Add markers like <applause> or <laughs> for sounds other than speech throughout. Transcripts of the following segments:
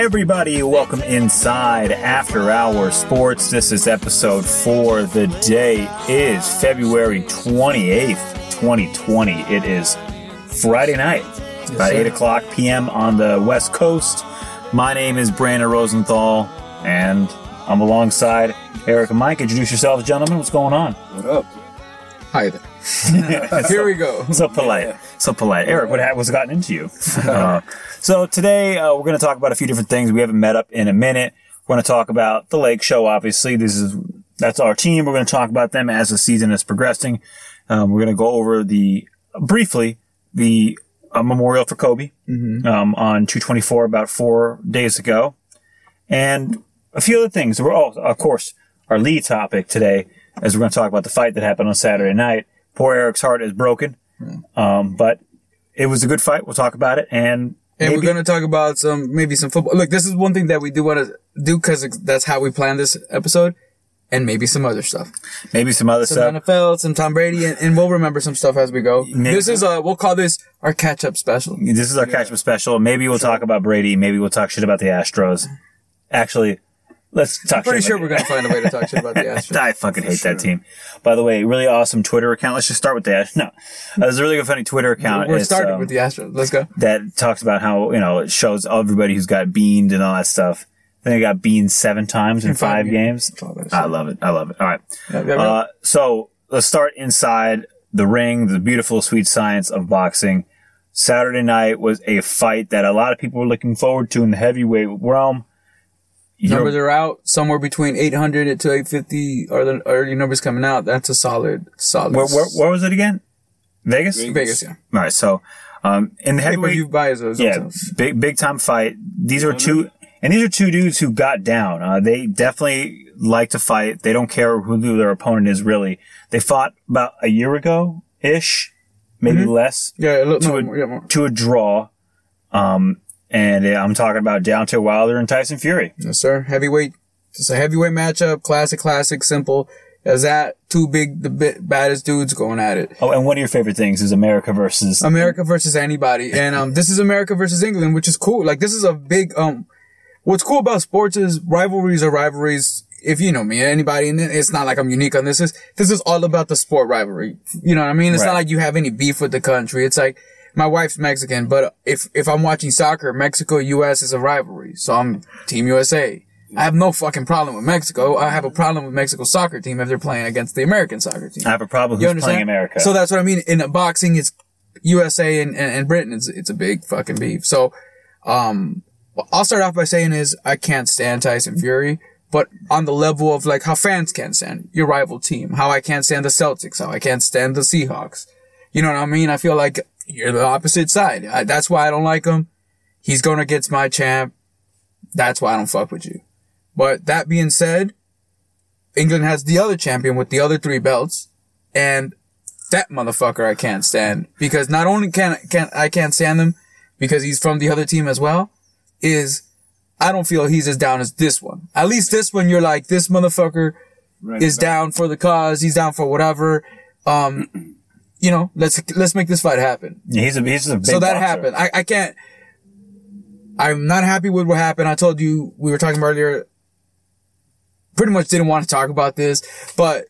everybody. Welcome inside After Hour Sports. This is episode four. The day is February 28th, 2020. It is Friday night, about 8 o'clock p.m. on the West Coast. My name is Brandon Rosenthal, and I'm alongside Eric and Mike. Introduce yourselves, gentlemen. What's going on? What up? Hi there. <laughs> Here we go. so polite, so polite. Eric, what ha- what's gotten into you? <laughs> Uh, so today uh, we're going to talk about a few different things. We haven't met up in a minute. We're going to talk about the Lake Show. Obviously, this is that's our team. We're going to talk about them as the season is progressing. Um, we're going to go over the briefly the uh, memorial for Kobe um, on 224 about four days ago, and a few other things. We're all, of course, our lead topic today is we're going to talk about the fight that happened on Saturday night. Poor Eric's heart is broken, um, but it was a good fight. We'll talk about it, and And maybe- we're going to talk about some, maybe some football. Look, this is one thing that we do want to do because that's how we plan this episode. And maybe some other stuff. maybe some other Some stuff. NFL, some Tom Brady, and, and we'll remember some stuff as we go. Maybe- This is, uh, we'll call this our catch up special. This is our catch up special. Maybe we'll talk about Brady. Maybe we'll talk shit about the Astros. Actually, let's talk. Pretty sure we're going to find a way to talk shit about the <laughs> Astros. I fucking hate that team. By the way, really awesome Twitter account. Let's just start with that. No, uh, there's a really good funny Twitter account. We're It's, starting um, with the Astros. Let's go. that talks about how you know it shows everybody who's got beamed and all that stuff. Then they got beamed seven times in, In five five, games. All. I love it. I love it. All right. Yeah, yeah, yeah. Uh, so let's start inside the ring, the beautiful, sweet science of boxing. Saturday night was a fight that a lot of people were looking forward to in the heavyweight realm. Numbers are out somewhere between 800 to 850 are the early numbers coming out. That's a solid, solid. where, where, where was it again? Vegas? Vegas, yeah. All right. So, um, in the heavyweight, view buys those. yeah, big, big time fight. These are two, and these are two dudes who got down. Uh, they definitely like to fight. They don't care who their opponent is really. They fought about a year ago ish, maybe less. Yeah, look, to no, a- yeah, more. to a draw. Um, and I'm talking about Deontay Wilder and Tyson Fury. Yes, sir. Heavyweight. It's a heavyweight matchup. Classic, classic, simple. Is that two big, the bit baddest dudes going at it. Oh, and one of your favorite things is America versus. America versus anybody. And, um, this is America versus England, which is cool. Like, this is a big, um, what's cool about sports is rivalries are rivalries. If you know me, anybody, and it's not like I'm unique on this. Is this is all about the sport rivalry? You know what I mean? It's Right. not like you have any beef with the country. It's like my wife's Mexican, but if if I'm watching soccer, Mexico U.S. is a rivalry, so I'm Team USA. I have no fucking problem with Mexico. I have a problem with Mexico soccer team if they're playing against the American soccer team. I have a problem understand? playing America. So that's what I mean. In boxing, it's USA and, and, and Britain. It's, it's a big fucking beef. So, um, I'll start off by saying is I can't stand Tyson Fury, but on the level of like how fans can't stand your rival team, how I can't stand the Celtics, how I can't stand the Seahawks. You know what I mean? I feel like you're the opposite side. I, that's why I don't like him. He's going against my champ. That's why I don't fuck with you. But that being said, England has the other champion with the other three belts, and that motherfucker I can't stand because not only can can I can't stand him because he's from the other team as well, is I don't feel he's as down as this one. At least this one, you're like this motherfucker is down for the cause. He's down for whatever. Um, you know, let's let's make this fight happen. Yeah, he's a he's a big so that boxer. happened. I I can't. I'm not happy with what happened. I told you we were talking about earlier. Pretty much didn't want to talk about this, but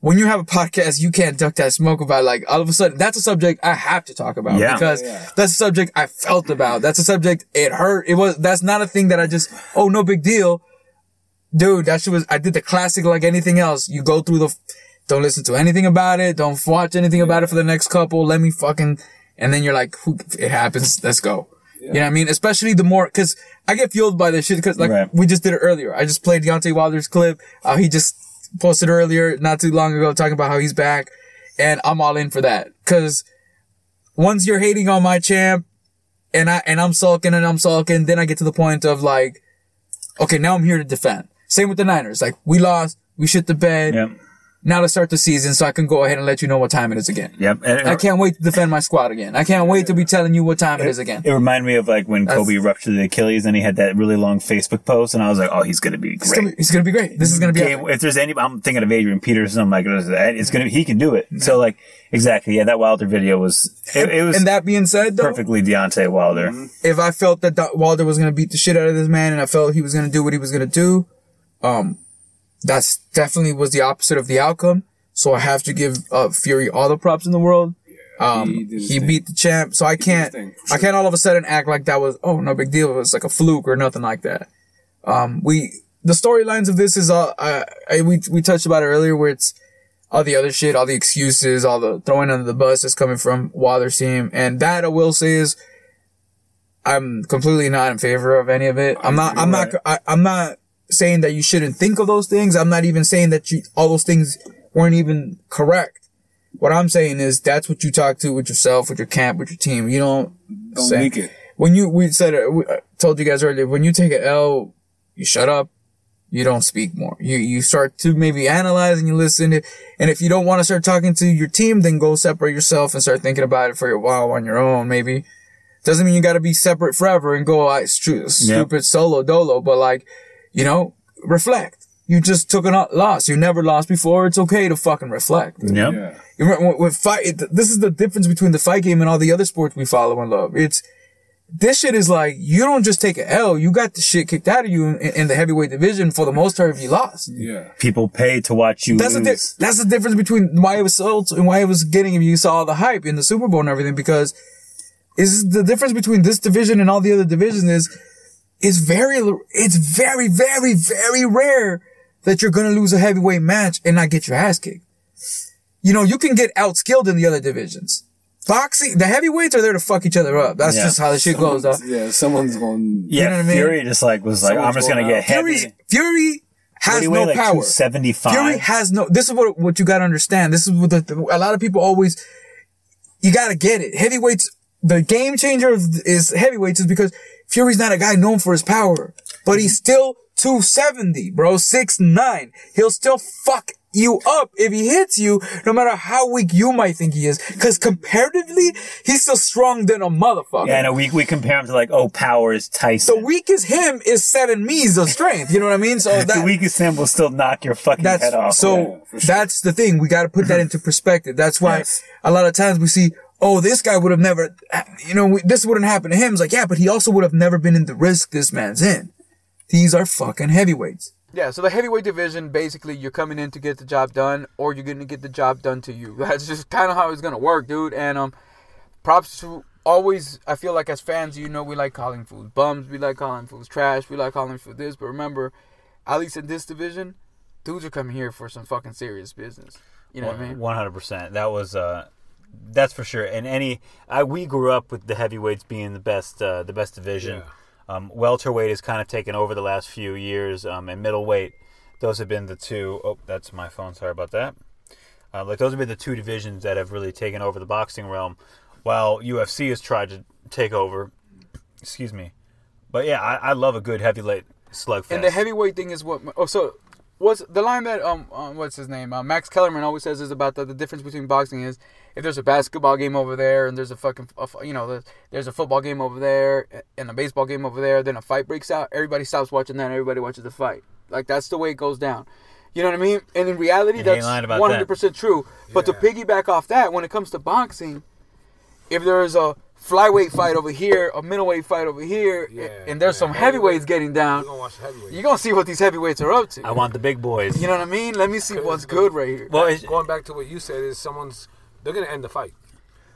when you have a podcast, you can't duck that smoke about like all of a sudden that's a subject I have to talk about Yeah. because oh, Yeah. that's a subject I felt about. That's a subject it hurt. It was that's not a thing that I just oh no big deal, dude. That shit was I did the classic like anything else. You go through the don't listen to anything about it. Don't watch anything about it for the next couple. Let me fucking and then you're like it happens. Let's go. You know what I mean? Especially the more, cause I get fueled by this shit, cause like Right. we just did it earlier. I just played Deontay Wilder's clip. Uh, he just posted earlier, not too long ago, talking about how he's back. And I'm all in for that. Cause once you're hating on my champ and I, and I'm sulking and I'm sulking, then I get to the point of like, okay, now I'm here to defend. Same with the Niners. Like we lost, we shit the bed. Yeah. Now to start the season so I can go ahead and let you know what time it is again. Yep. And I can't wait to defend my squad again. I can't wait to be telling you what time it is again. It reminded me of like when Kobe ruptured the Achilles and he had that really long Facebook post, and I was like, "Oh, he's gonna be It's gonna great." be, it's gonna be great. This is gonna be. Game- if there's any, I'm thinking of Adrian Peterson. I'm like, it's gonna, be he can do it. So like, exactly, yeah. That Wilder video was, it, it was and that being said, though, perfectly Deontay Wilder. if I felt that Wilder was gonna beat the shit out of this man, and I felt he was gonna do what he was gonna do, um, that's definitely was the opposite of the outcome. So I have to give uh, Fury all the props in the world. Um, He he, did his thing. beat the champ, so I can't, thing, I can't all of a sudden act like that was oh no big deal. It was like a fluke or nothing like that. Um, we the storylines of this is all I we we touched about it earlier, where it's all the other shit, all the excuses, all the throwing under the bus is coming from Wilder's team, and that I will say is I'm completely not in favor of any of it. I'm not. I'm not. I, I'm not saying that you shouldn't think of those things. I'm not even saying that you all those things weren't even correct. What I'm saying is that's what you talk to with yourself, with your camp, with your team. You don't Don't say leak it. when you we said. Uh, we, uh, told you guys earlier. When you take an L, you shut up. You don't speak more. You you start to maybe analyze and you listen. And if you don't want to start talking to your team, then go separate yourself and start thinking about it for a while on your own. Maybe doesn't mean you got to be separate forever and go like stu- stupid solo dolo. But like, you know, reflect. You just took a loss. You never lost before. It's okay to fucking reflect. Yep. Yeah. You remember when, when fight, this is the difference between the fight game and all the other sports we follow and love. It's, this shit is like, you don't just take an L, you got the shit kicked out of you in, in the heavyweight division for the most part if you lost. Yeah. People pay to watch you That's the, lose. di- that's the difference between why it was sold and why it was getting, if you saw all the hype in the Super Bowl and everything, because is the difference between this division and all the other divisions is, is very, it's very, very, very rare that you're going to lose a heavyweight match and not get your ass kicked. You know, you can get outskilled in the other divisions. Boxing, the heavyweights are there to fuck each other up. That's Yeah. just how the shit goes, though. Yeah. Someone's going. Yeah, know what I mean? Fury just like was like, I'm just gonna going get out. heavy. Fury has do you weigh, no like power. Seventy five. Fury has no. This is what what you got to understand. This is what the, a lot of people always. You got to get it. Heavyweights. The game changer is heavyweights is because Fury's not a guy known for his power, but he's mm-hmm. still 270, bro, six nine. He'll still fuck you up if he hits you, no matter how weak you might think he is. Cause comparatively, he's still strong than a motherfucker. yeah, I know. We, we compare him to like, oh, Power is Tyson. The weakest him is seven me's of strength. You know what I mean? So <laughs> the that, weakest him will still knock your fucking head off. so Yeah, sure. that's the thing. We got to put that <laughs> into perspective. That's why Yes. a lot of times we see, oh, this guy would have never, you know, this wouldn't happen to him. It's like, yeah, but he also would have never been in the risk this man's in. These are fucking heavyweights. Yeah, so the heavyweight division, basically, you're coming in to get the job done, or you're gonna get the job done to you. <laughs> That's just kind of how it's gonna work, dude. And um, props to always. I feel like as fans, you know, we like calling fools bums, we like calling fools trash, we like calling fools this. But remember, at least in this division, dudes are coming here for some fucking serious business. You know what I mean? One hundred percent. That was uh, that's for sure. And any, I we grew up with the heavyweights being the best, uh, the best division. Yeah. Um, welterweight has kind of taken over the last few years, um, and middleweight. Those have been the two oh that's my phone. Sorry about that. Uh, like those have been the two divisions that have really taken over the boxing realm, while UFC has tried to take over. Excuse me, but yeah, I, I love a good heavyweight slugfest. And the heavyweight thing is what. Oh, so what's the line that um, um what's his name? Uh, Max Kellerman always says is about the, the difference between boxing is if there's a basketball game over there and there's a fucking a you know there's, there's a football game over there and a baseball game over there then a fight breaks out everybody stops watching that and everybody watches the fight. Like that's the way it goes down. You know what I mean? And in reality that's 100% true. But to piggyback off that when it comes to boxing if there's a flyweight fight over here a middleweight fight over here Yeah, and there's yeah. some heavyweights getting down You're gonna watch the you're gonna see what these heavyweights are up to. I want the big boys. You know what I mean? Let me see what's good right here. well, going back to what you said is someone's they're gonna end the fight.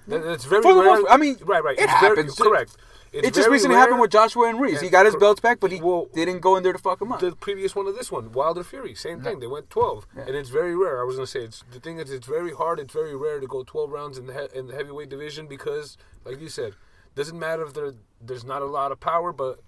That- That's very For the rare. most- I mean, right, right. it it's very- happens. correct. It just recently rare. happened with Joshua and Ruiz. He got his cor- belts back, but he Well- didn't go in there to fuck him up. the previous one of this one, Wilder Fury, same thing. They went twelve, and it's very rare. I was gonna say it's the thing is it's very hard. It's very rare to go twelve rounds in the he- in the heavyweight division because, like you said, doesn't matter if there there's not a lot of power, but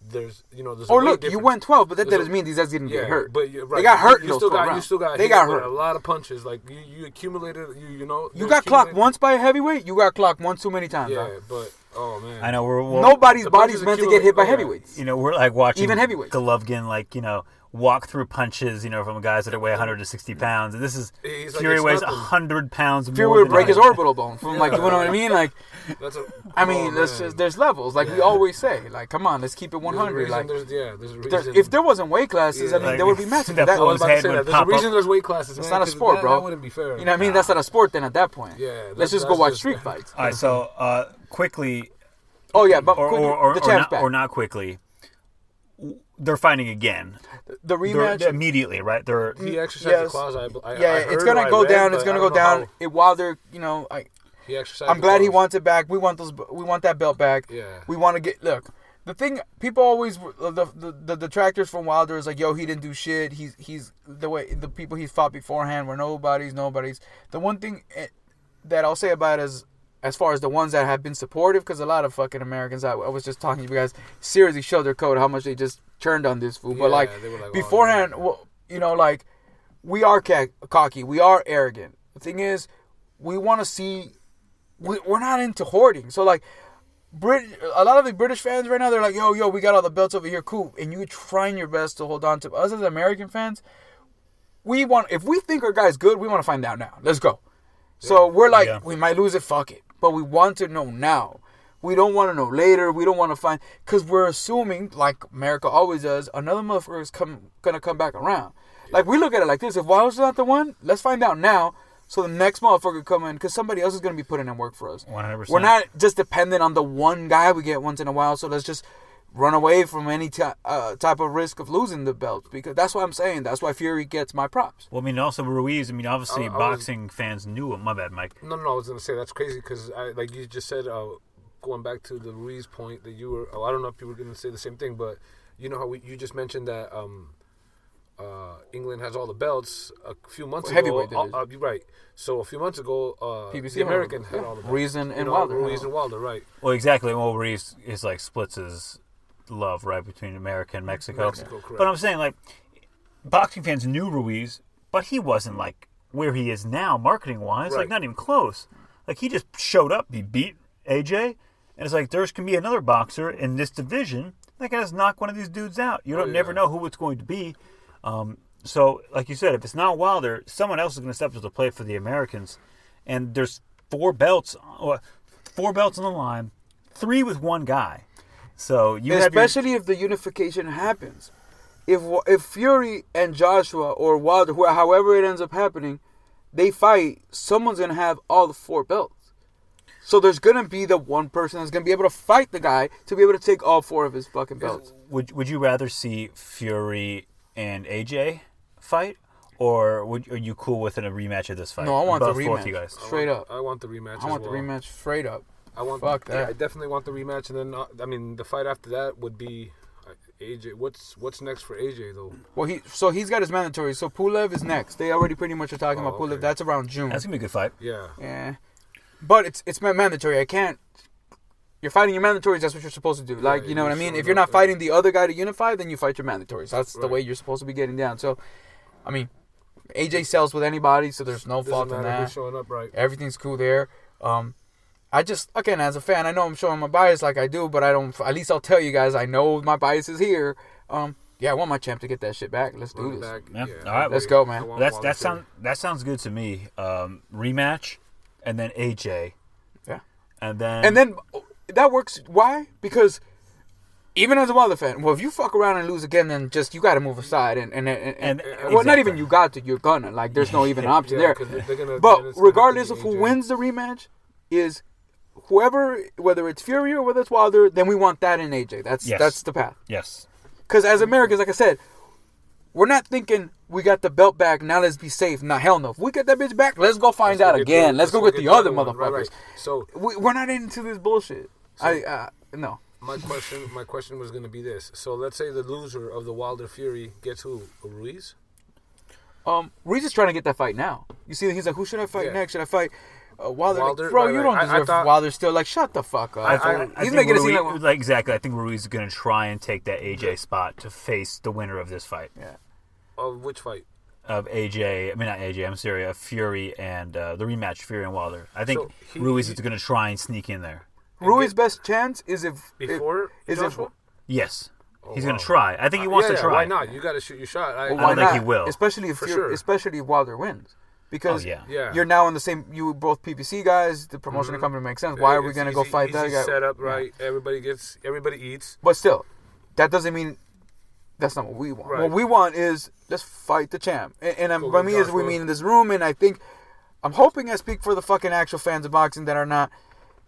there's you know there's. a oh, or weight look, you went 12, but that There's doesn't mean these guys didn't Yeah, get hurt. but right. They got hurt You, those still 12 got you still got They got hurt. a lot of punches. Like you, you accumulated. You you know You got clocked once by a heavyweight. You got clocked once too many times. Yeah, but Oh man. I know we're well, Nobody's the body's meant to get hit by oh, heavyweights. you know we're like watching Even heavyweights. Golovkin like you know walk through punches you know from guys that weigh 160 pounds and this is He's Fury it's weighs nothing. 100 pounds Fury more would than break I- his orbital bone from like you know what I mean. Like That's a, I mean, oh, there's just, there's levels. Like we always say. Like come on, let's keep it There's a 100. reason Like there's, yeah, there's a there- if there wasn't weight classes, I mean, Like, there would be matches. <laughs> that That, I was about to say would that. There's a reason up. there's weight classes. It's man, not a sport, that, bro. That wouldn't be fair. you know what I mean? That's not a sport then at that point. Yeah, Let's just go watch street fights. all right so uh quickly Oh yeah, but or quick, or, or, the or, not, back. or not quickly they're fighting again the rematch. they're immediately right they're He exercised Yes. the clause. I, I, yeah, I it's gonna or I go read, down. It's gonna go down. how It, while they're, you know, I, He exercised. I'm the glad he wants it back. We want those. We want that belt back. Yeah. We want to get. Look, the thing people always the, the the detractors from Wilder is like, yo, he didn't do shit. He's he's the way the people he's fought beforehand were nobodies, nobodies. The one thing eh, that I'll say about it is. As far as the ones that have been supportive, because a lot of fucking Americans, I, I was just talking to you guys, seriously showed their code how much they just turned on this fool. Yeah, but like, like, oh, beforehand, yeah. well, you know, like we are ca- cocky, we are arrogant. The thing is, we want to see. We, we're not into hoarding, so like. Brit, a lot of the British fans right now, they're like, "Yo, yo, we got all the belts over here, cool." And you trying your best to hold on to. Us as American fans, we want if we think our guy's good, we want to find out now. Let's go. So we're like, Yeah. we might lose it, fuck it, but we want to know now. We don't want to know later. We don't want to find because we're assuming, like America always does, another motherfucker is come gonna come back around. Like we look at it like this: if Wilder's not the one, let's find out now. So the next motherfucker come in because somebody else is gonna be putting in work for us. 100%. We're not just dependent on the one guy we get once in a while. So let's just run away from any ty- uh, type of risk of losing the belt because that's what I'm saying. That's why Fury gets my props. well i mean also ruiz i mean obviously I- I was- boxing fans knew him my bad mike No, no, no, I was gonna say that's crazy because I like you just said. Uh, going back to the Ruiz point that you were. Oh, I don't know if you were gonna say the same thing, but you know how we, you just mentioned that um, uh, England has all the belts. A few months Heavyweight ago, uh, division. uh, you're right. So a few months ago, uh, PBC the American had all the belts. Ruiz and- You know, Wilder. Ruiz and Wilder, right? well exactly well ruiz is like splits his love right between america and mexico, Mexico, but i'm saying like boxing fans knew ruiz but he wasn't like where he is now marketing wise like not even close. Like he just showed up he beat aj and it's like there's can be another boxer in this division that can just knock one of these dudes out. You don't yeah. never know who it's going to be. Um, so like you said if it's not wilder someone else is going to step up to the plate for the americans. And there's four belts uh, four belts on the line three with one guy so you have your, especially if the unification happens. If if Fury and Joshua or Wilder, who, however it ends up happening, they fight, someone's gonna have all the four belts. So there's gonna be the one person that's gonna be able to fight the guy to be able to take all four of his fucking belts. would would you rather see Fury and AJ fight, or would are you cool with a rematch of this fight? No, I want the Both- both rematch. you guys. Straight up. I want the rematch. I want as the rematch straight up. I want. Fuck yeah. I definitely want the rematch, and then uh, I mean the fight after that would be uh, AJ. What's what's next for AJ though? Well, he so he's got his mandatory. So Pulev is next. They already pretty much are talking Oh, about Pulev. okay. That's around June. That's gonna be a good fight. Yeah. Yeah, but it's it's mandatory. I can't. You're fighting your mandatories. That's what you're supposed to do. Like Yeah, you know what I mean. If you're up not there. fighting the other guy to unify, then you fight your mandatories. That's the way you're supposed to be getting down. So, I mean, AJ sells with anybody, so there's no Doesn't fault in that. showing up right. Everything's cool there. Um, I just again as a fan, I know I'm showing my bias like I do, but I don't. At least I'll tell you guys I know my bias is here. Um, yeah, I want my champ to get that shit back. Let's do Run it this. back. Yeah. Yeah. All right, Let's go, man. That's that too. sound that sounds good to me. Um, rematch, and then AJ, Yeah. and then And then that works. Why? Because even as a Wilder fan, well, if you fuck around and lose again, then just you got to move aside and and, and, And- and- well, not even you got to, you're gonna like. There's no <laughs> even option Yeah, there. 'cause they're gonna- But it's gonna have to regardless of who AJ. wins the rematch, is whoever, whether it's Fury or whether it's Wilder, then we want that in AJ. That's Yes. that's the path. yes, Because as Americans, like I said, we're not thinking we got the belt back. Now let's be safe. Nah, hell no. If we get that bitch back, let's go find Let's out get again. the- let's go get the, other one. motherfuckers. Right, right. So We, we're not into this bullshit. I uh, no. my question, my question was going to be this. So let's say the loser of the Wilder Fury gets who? Ruiz. Um, Ruiz is trying to get that fight now. You see, he's like, who should I fight Yeah. next? Should I fight uh, Wilder? Like, Bro, right, you don't I- I thought- Wilder still. Like, shut the fuck up. I- I- I he's think making it seem Ruiz- like. like exactly. I think Ruiz is going to try and take that AJ spot to face the winner of this fight Yeah. Of which fight? of AJ. I mean not AJ. I'm sorry, Of Fury and uh, the rematch Fury and Wilder. I think So he- Ruiz he- is going to try and sneak in there. Rui's get- best chance is if if- before is Joshua? if Yes, he's wow. gonna try. I think he Uh, wants yeah, to yeah, try. Why not? You got to shoot your shot. I, well, I why don't think not? he will. Especially if For sure. especially if Wilder wins. Because Oh, yeah. Yeah. you're now in the same. You both PBC guys. The promotion Mhm. company makes sense. Why are we gonna go fight easy that guy? Set up Yeah. right. Everybody gets. Everybody eats. But still, that doesn't mean that's not what we want. Right. What we want is let's fight the champ. And, and um, Go by me is we mean in this room, and I think I'm hoping I speak for the fucking actual fans of boxing that are not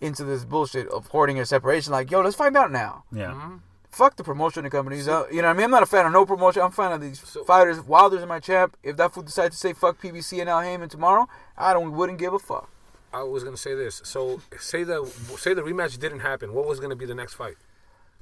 into this bullshit of hoarding or separation. Like, yo, let's find out now. Yeah. Mm-hmm. Fuck the promotion companies. Uh, you know what I mean? I'm not a fan of no promotion. I'm a fan of these So- fighters. Wilder's my champ. If that fool decides to say fuck PBC and Al Haymon tomorrow, I don't wouldn't give a fuck. I was gonna say this. So say the say the rematch didn't happen. What was gonna be the next fight?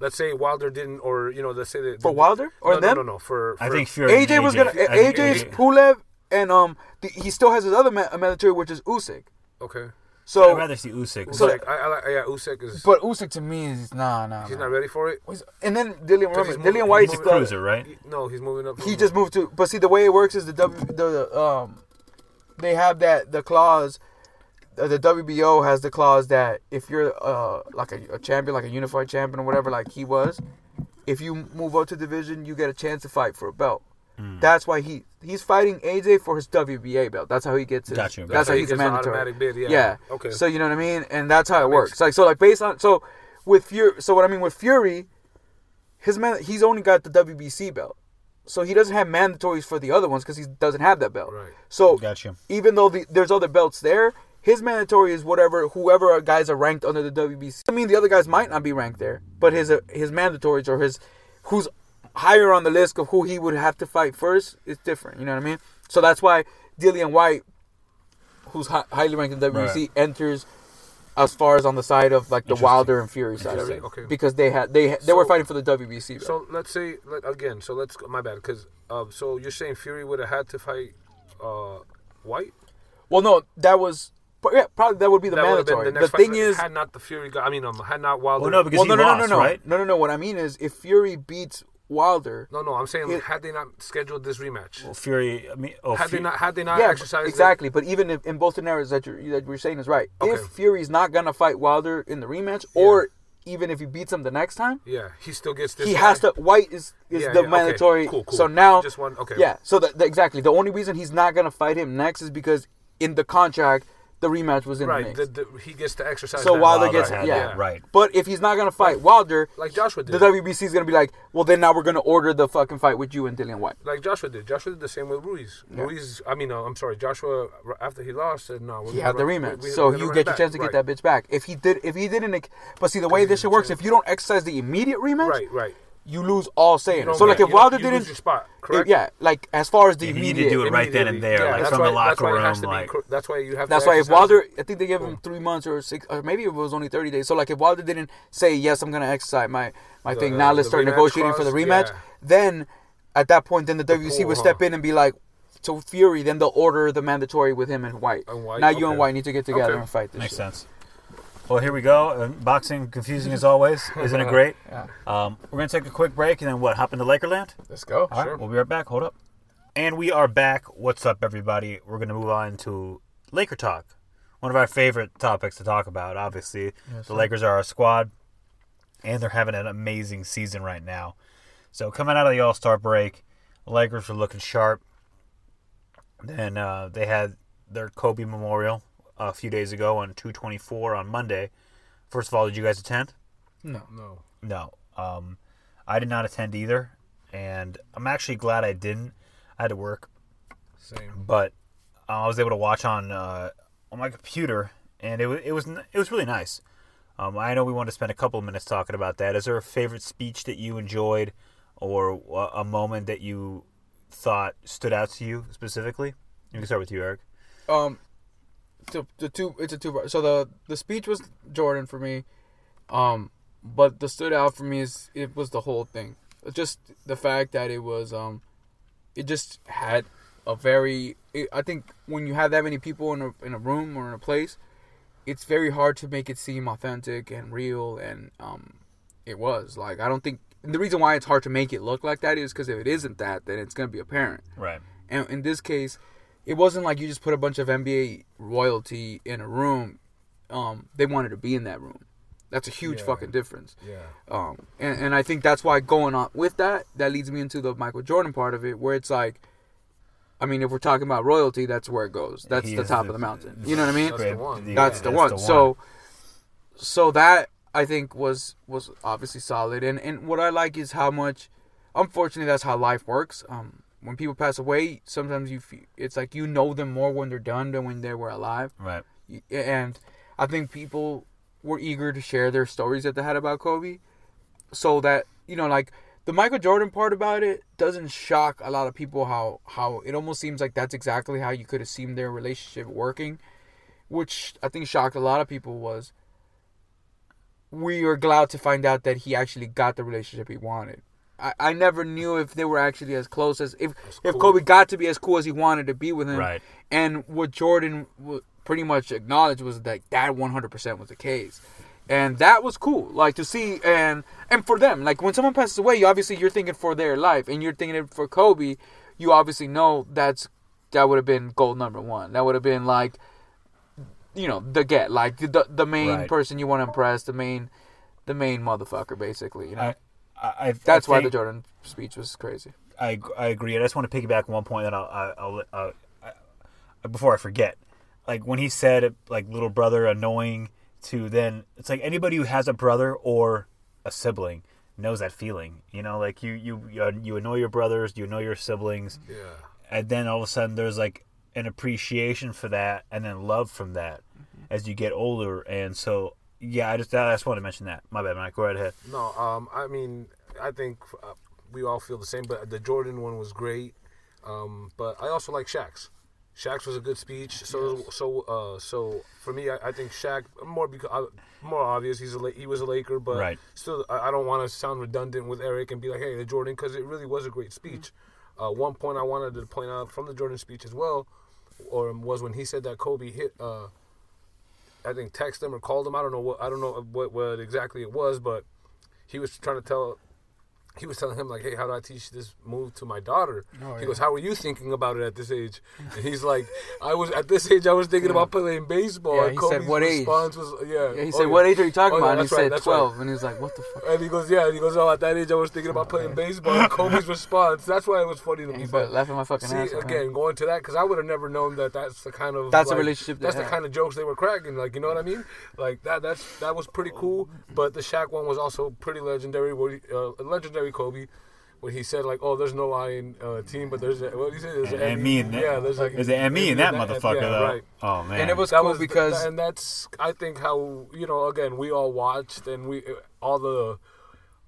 Let's say Wilder didn't, or you know, let's say that For Wilder or no, them? No, no, no. For, for I think Fury. and AJ was gonna. I think AJ's AJ Pulev, and um, the, he still has his other ma- mandatory, which is Usyk. okay. So, I'd rather see Usyk. So- Usyk, I, I, like- yeah, Usyk is. but Usyk to me is nah, nah. he's nah. not ready for it. And then Dillian, 'Cause remember, he's Dillian moving- Whyte's he's a cruiser, right? He- no, he's moving up. He just moved to. But see, the way it works is the W, the um, they have that the clause. uh, The WBO has the clause that if you're uh like a, a champion, like a unified champion or whatever, like he was, if you move up to division, you get a chance to fight for a belt. Hmm. That's why he he's fighting AJ for his WBA belt. That's how he gets it. Got you. That's, how he he's gets the mandatory. automatic bid, yeah. Okay. So you know what I mean, and that's how it makes- works. Like so, like based on so with Fury. So what I mean with Fury, his man, he's only got the WBC belt, so he doesn't have mandatories for the other ones because he doesn't have that belt. Right. So Got you. even though the, there's other belts there, his mandatory is whatever whoever guys are ranked under the WBC. I mean, the other guys might not be ranked there, but his uh, his mandatories or his who's higher on the list of who he would have to fight first is different. You know what I mean? So that's why Dillian Whyte, who's hi- highly ranked in the WBC, Right. enters as far as on the side of like the Wilder and Fury side of it, okay. because they had they they were fighting for the WBC. belt. So let's say let, again. So let's my bad because uh, so you're saying Fury would have had to fight uh, Whyte. well, no, that was yeah, probably that would be the That would have been mandatory. The, next thing is, had not the Fury. Got, I mean, um, had not Wilder. Well, no, because well, he no, no, lost, no, no, no, right? no, no, no. What I mean is, if Fury beats Wilder, no, no. I'm saying It- had they not scheduled this rematch, Well, Fury. I mean, oh, had they not had they not yeah, exercised it- exactly. But even if, in both scenarios that you're that you're saying is right, if Fury's not gonna fight Wilder in the rematch, or even if he beats him the next time, yeah, he still gets this. he guy. has to. Whyte is is Yeah, the yeah, okay. mandatory. Cool, cool. So now, Just one- okay. Yeah. So the, the- exactly the only reason he's not gonna fight him next is because in the contract the rematch was in the Right, mix. the, the, he gets to exercise. so that. Wilder, Wilder gets had yeah that, right. But if he's not gonna fight Wilder, like Joshua did. the WBC is gonna be like, well, then now we're gonna order the fucking fight with you and Dillian Whyte. like Joshua did. Joshua did the same with Ruiz. Yeah. Ruiz, I mean, uh, I'm sorry, Joshua. After he lost, said no. We're He gonna had the run- rematch, we- we- so you get your chance to get that bitch back. If he did, if he didn't, but see the way this shit works, if you don't exercise the immediate rematch, Right, right. You lose all say in it. So like if you- Wilder didn't, lose your spot, correct? yeah, like as far as the Yeah, he need to do it right then and there, like that's from why, the that's locker why it has room, to be like- cor- that's why you have. That's to why if exercise Wilder. I think they gave him three months or six, or maybe it was only thirty days. So like if Wilder didn't say yes, I'm gonna exercise my my The- thing. Now let's start rematch negotiating for the rematch. yeah. Then at that point, then the WBC pull, would huh? step in and be like. To Fury, then they'll order the mandatory with him and Whyte. And Whyte, now you and. Whyte need to get together Okay. and fight this Makes shit. sense. Well, here we go. Uh, boxing confusing as always. <laughs> Isn't it great? Yeah. Um, we're gonna take a quick break and then what? Hop into Lakerland. Let's go. All right, Sure. we'll be right back. Hold up. And we are back. What's up, everybody? We're going to move on to Laker talk. One of our favorite topics to talk about, obviously. the Lakers are our squad, and they're having an amazing season right now. So, coming out of the All Star break, the Lakers were looking sharp. Then uh, they had their Kobe Memorial a few days ago on 224 on Monday. First of all, did you guys attend? No. No. No. Um, I did not attend either, and I'm actually glad I didn't. I had to work, Same. but uh, I was able to watch on uh, on my computer, and it was it was it was really nice. Um, I know we want to spend a couple of minutes talking about that. Is there a favorite speech that you enjoyed, or a- a moment that you thought stood out to you specifically? You can start with you, Eric. Um, the, the two it's a two part. So the the speech was Jordan for me, um, but the stood out for me is it was the whole thing. Just the fact that it was um, it just had a very. It, I think when you have that many people in a in a room or in a place, it's very hard to make it seem authentic and real, and um, it was like I don't think. And the reason why it's hard to make it look like that is because if it isn't that, then it's gonna be apparent. Right. And in this case, it wasn't like you just put a bunch of NBA royalty in a room. Um, they wanted to be in that room. That's a huge Yeah. fucking difference. Yeah. Um, and, and I think that's why going on with that, that leads me into the Michael Jordan part of it, where it's like, I mean, if we're talking about royalty, that's where it goes. That's He the top the- of the mountain. You know what I mean? That's the one. that's the one. So, so that I think was was obviously solid. And and what I like is how much. Unfortunately, that's how life works. Um, when people pass away, sometimes you feel, it's like you know them more when they're done than when they were alive. right. And I think people were eager to share their stories that they had about Kobe, so that you know, like the Michael Jordan part about it doesn't shock a lot of people. How how it almost seems like that's exactly how you could have seen their relationship working, which I think shocked a lot of people was. We are glad to find out that he actually got the relationship he wanted. I, I never knew if they were actually as close as if if cool. Kobe got to be as cool as he wanted to be with him. Right. And what Jordan w- pretty much acknowledged was that that 100% was the case. And that was cool, like to see, and and for them, like when someone passes away, you obviously you're thinking for their life, and you're thinking for Kobe. You obviously know that's that would have been goal number one. That would have been like, you know, the get like the the main Right. person you want to impress, the main, the main motherfucker, basically. You know, I, I, I that's I why the Jordan speech was crazy. I, I agree. I just want to piggyback on one point that I'll, I- I'll, uh, I, before I forget. Like when he said like little brother annoying to then it's like anybody who has a brother or a sibling knows that feeling. You know, like you you you annoy your brothers, you annoy your siblings, Yeah. and then all of a sudden there's like an appreciation for that and then love from that as you get older. And so yeah, I just I just want to mention that. My bad, Mike. Go right ahead. No, um, I mean, I think uh, we all feel the same. But the Jordan one was great. Um, but I also like Shaq's. Shaq's was a good speech. So so uh, so for me, I, I think Shaq more because uh, more obvious. He's a he was a Laker, but Right. still, I, I don't want to sound redundant with Eric and be like, hey, the Jordan, because it really was a great speech. Uh, one point I wanted to point out from the Jordan speech as well, or was when he said that Kobe hit. I think text him or called him. I don't know what I don't know what what exactly it was, but he was trying to tell. He was telling him like, "Hey, how do I teach this move to my daughter?" Oh, he yeah. goes, "How are you thinking about it at this age?" And he's like, "I was at this age. I was thinking about playing baseball." Yeah, and he said, "What age?" was, "Yeah." Yeah, he oh, said, yeah. "What age are you talking Oh, yeah, about?" and he right, said, that's right. 12. And he was like, "What the fuck?" And he goes, "Yeah." And he goes, "Oh, at that age, I was thinking about playing baseball." And Kobe's <laughs> response. That's why it was funny to me. but- laughing my fucking See, ass off. again, going to that because I would have never known that. That's the kind of That's a relationship That's the had. kind of jokes they were cracking. Like you know what I mean? Like that. That's that was pretty cool. But the Shaq one was also pretty legendary. Where he, uh, legendary Kobe, when he said like, "Oh, there's no I in uh, team, but there's a, what did he say? There's an and me and that. yeah, there's like there's an ME in that motherfucker yeah, though. Right. Oh man. And it was That cool was because and that's I think how you know again we all watched and we all the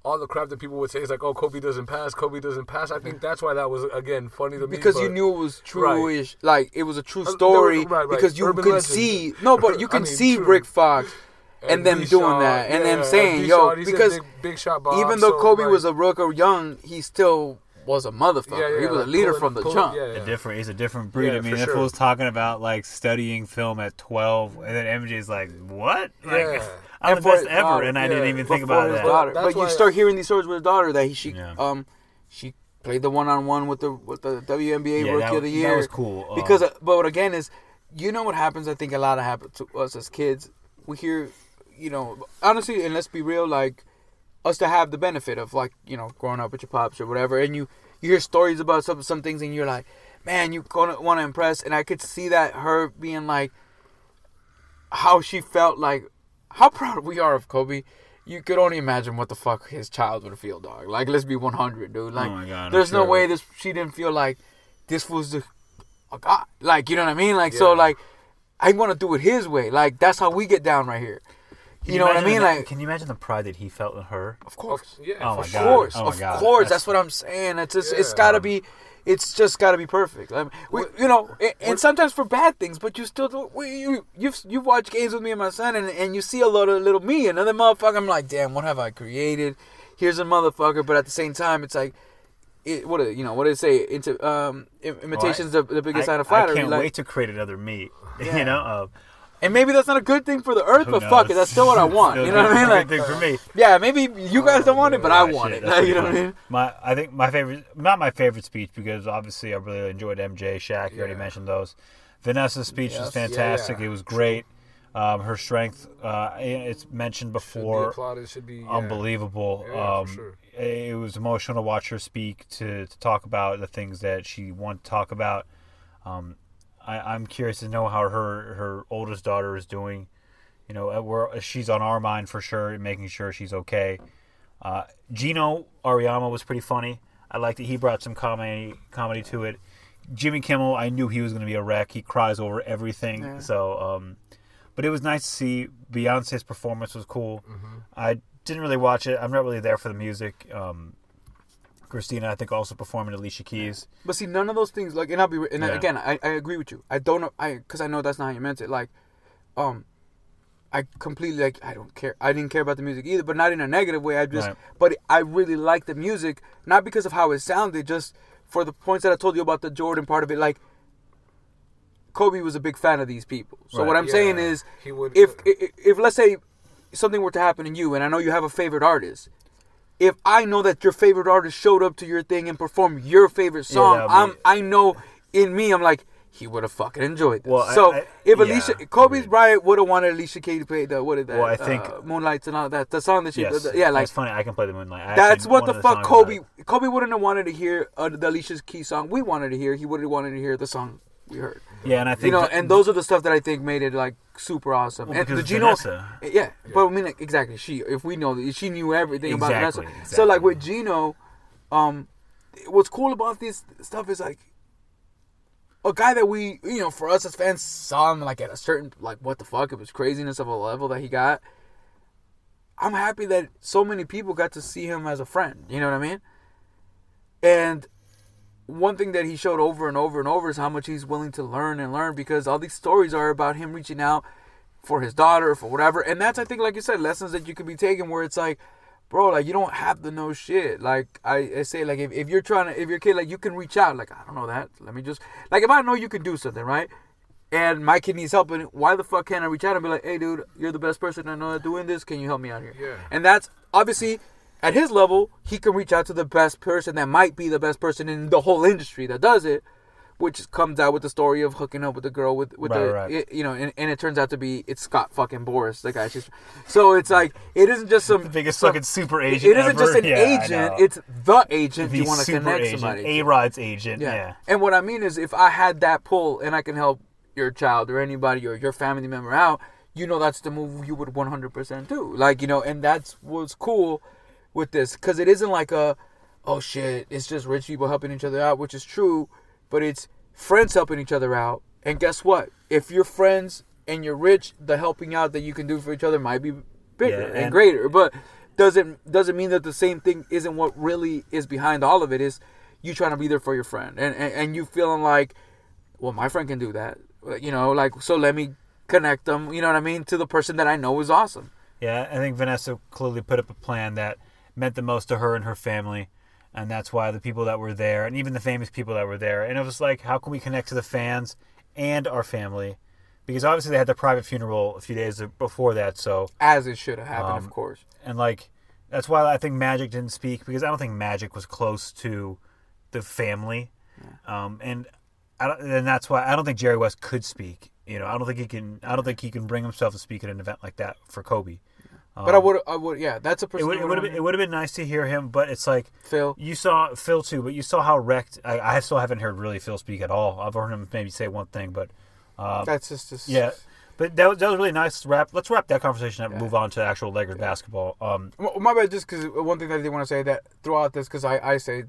all the crap that people would say is like oh Kobe doesn't pass Kobe doesn't pass I think that's why that was again funny to me because you knew it was true-ish, like it was a true Uh, they story. right, right. Because you Urban could legend. see no, but you <laughs> I can mean, see true. Rick Fox and, them B. doing Shaw, that, and yeah, them saying, "Yo," Shaw, because big, big shot Bob, even though so, Kobe like, was a rookie or young, he still was a motherfucker. yeah, yeah, he was like a leader pulling- from the pulling- jump. yeah, a different he's a different breed. Yeah, I mean, if that sure. fool's talking about like studying film at twelve, and then MJ's like, "What? Like, Yeah. <laughs> I'm the And for best ever," daughter, and I yeah, didn't even think about his that. daughter. That's But you start hearing these stories with his daughter that he she Yeah. um she played the one on one with the with the WNBA Yeah, Rookie that, of the Year. that was cool. Uh, because uh, but what again is you know what happens i think a lot of happens to us as kids we hear you know honestly and let's be real like us to have the benefit of like you know growing up with your pops or whatever and you you hear stories about some some things and you're like man you gonna want to impress and i could see that her being like how she felt like how <laughs> proud we are of kobe you could only imagine what the fuck his child would feel dog like let's be 100 dude like oh god, there's no way this she didn't feel like this was the a god. Like you know what I mean? Like so like I want to do it his way. Like that's how we get down right here. Can you know what I mean? that- Like can you imagine the pride that he felt in her? of course, yeah Oh my of God. sure. course, Oh my of God. course. That's- That's what I'm saying. It's just, it's Yeah. got to be. It's just got to be perfect. I mean, we, you know, and, and sometimes for bad things, but you still do. We, you you've you watch games with me and my son, and, and you see a lot of little me, another motherfucker. I'm like, damn, what have I created? Here's a motherfucker, but at the same time, it's like, it, what did- you know? What did it say? Into um, im- imitation's the, the biggest I, sign of flattery. I can't like, wait to create another me. <laughs> Yeah. you know, uh, And maybe that's not a good thing for the earth, who but fuck it, knows? that's still what I <laughs> want. You know what I mean? Like, good thing for me. yeah, maybe you guys don't want it, but I want shit, it. that's <laughs> Like, you know what I mean? My, I think my favorite, not my favorite speech because obviously I really enjoyed MJ, Shaq. You already Yeah. mentioned those. Vanessa's speech was Yes. Yeah, fantastic. yeah. It was great. Um, her strength, uh, it's mentioned Should be before, applauded. Should be yeah. unbelievable. Yeah, for um, sure. It was emotional to watch her speak to, to talk about the things that she wanted to talk about. Um, I, I'm curious to know how her her oldest daughter is doing. You know, we're, she's on our mind for sure, making sure she's okay. Uh, Geno Auriemma was pretty funny. I liked that he brought some comedy comedy to it. Jimmy Kimmel, I knew he was going to be a wreck. He cries over everything. Yeah. So, um, but it was nice to see. Beyonce's performance was cool. I didn't really watch it. I'm not really there for the music. Um, Christina, I think, also performing Alicia Keys. But see, none of those things, like, and I'll be, and Yeah. again, I, I agree with you. I don't know, I, because I know that's not how you meant it. Like, um, I completely like, I don't care. I didn't care about the music either, but not in a negative way. I just, Right. but I really like the music, not because of how it sounded, just for the points that I told you about the Jordan part of it. Like, Kobe was a big fan of these people. So Right. what I'm saying is, He would- if, if if let's say something were to happen to you, and I know you have a favorite artist, if I know that your favorite artist showed up to your thing and performed your favorite song, would I'm I know in me I'm like he would have fucking enjoyed this. Well, so I- if yeah, Alicia Kobe agreed. Bryant would have wanted Alicia Keys to play the what is that? Well, I think- uh, Moonlights and all that. The song that she Yes, the- yeah like it's funny. I can play the Moonlight. I that's what one the fuck Kobe Kobe wouldn't have wanted to hear uh, the Alicia Keys song we wanted to hear. He would have wanted to hear the song we heard. Yeah, and I think You know, that- and those are the stuff that I think made it like super awesome. Well, and the Geno, Vanessa. yeah, but I mean like, exactly. She, if we know, that she knew everything about Exactly, So like with Geno, um, what's cool about this stuff is like a guy that we, you know, for us as fans, saw him like at a certain like what the fuck, it was craziness of a level that he got. I'm happy that so many people got to see him as a friend. You know what I mean? And one thing that he showed over and over and over is how much he's willing to learn and learn because all these stories are about him reaching out for his daughter for whatever. And that's i think like you said lessons that you can be taking where it's like bro like you don't have to know shit. Like i, I say like if, if you're trying to if you're a kid like you can reach out like i don't know that. Let me just like if i know you can do something right? And my kid needs help and why the fuck can't i reach out and be like hey dude you're the best person i know doing this. Can you help me out here? Yeah. and that's obviously at his level, he can reach out to the best person that might be the best person in the whole industry that does it, which comes out with the story of hooking up with the girl with with Right, the right. it- you know, and, and it turns out to be it's Scott fucking Boras, the guy. She's, so it's like it isn't just some the biggest some- fucking super It agent. isn't just an Yeah, agent; it's the agent the you want to connect agent, somebody. A Rod's agent. Yeah. Yeah. And what I mean is, if I had that pull and I can help your child or anybody or your family member out, you know that's the move you would 100% do. Like, you know, and that's what's cool with this because it isn't like a, oh shit, it's just rich people helping each other out, which is true, but it's friends helping each other out. And guess what? If you're friends and you're rich, the helping out that you can do for each other might be bigger Yeah, and, and- greater. But doesn't doesn't mean that the same thing isn't what really is behind all of it. Is you trying to be there for your friend and and, and you feeling like, well, my friend can do that. You know, like so let me connect them. You know what I mean to the person that I know is awesome. Yeah, I think Vanessa clearly put up a plan that meant the most to her and her family, and that's why the people that were there, and even the famous people that were there, and it was like, how can we connect to the fans and our family? Because obviously they had the private funeral a few days before that, so As it should have happened, Um, of course. and like that's why I think Magic didn't speak because I don't think Magic was close to the family, um, and and that's why I don't think Jerry West could speak. You know, I don't think he can. I don't think he can bring himself to speak at an event like that for Kobe. But I would, I would, yeah, that's a It person. would, it would have been, it would have been nice to hear him, but it's like Phil. you saw Phil too, but you saw how wrecked. I, I still haven't heard really Phil speak at all. I've heard him maybe say one thing, but uh, That's just, just yeah. But that was, that was really nice. Wrap. Let's wrap that conversation up. and Yeah. Move on to actual Lakers basketball. Um, My bad, just because one thing that I did want to say that throughout this, because I, I say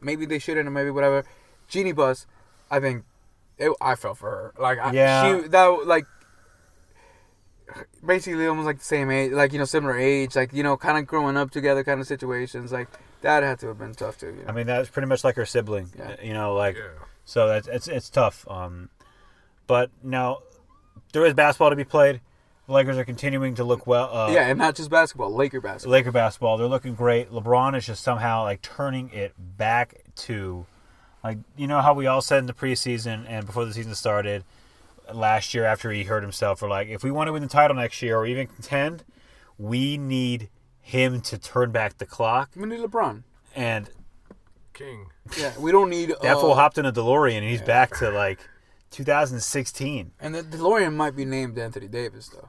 maybe they shouldn't or maybe whatever. Jeanie Buss, I think it, I felt for her. Like, I, Yeah. she, that, like, basically almost like the same age, like, you know, similar age, like, you know, kind of growing up together kind of situations. Like, that had to have been tough too. You know? I mean, that's pretty much like her sibling. Yeah. You know, like Yeah. so that's it's it's tough. Um, but now there is basketball to be played. The Lakers are continuing to look well. Uh, yeah, and not just basketball, Laker basketball. Laker basketball, they're looking great. LeBron is just somehow like turning it back to like you know how we all said in the preseason and before the season started last year after he hurt himself, we're like, if we want to win the title next year or even contend, we need him to turn back the clock. We need LeBron. And King. Yeah, we don't need. that uh, fool hopped in a DeLorean and he's back to like 2016. And the DeLorean might be named Anthony Davis though.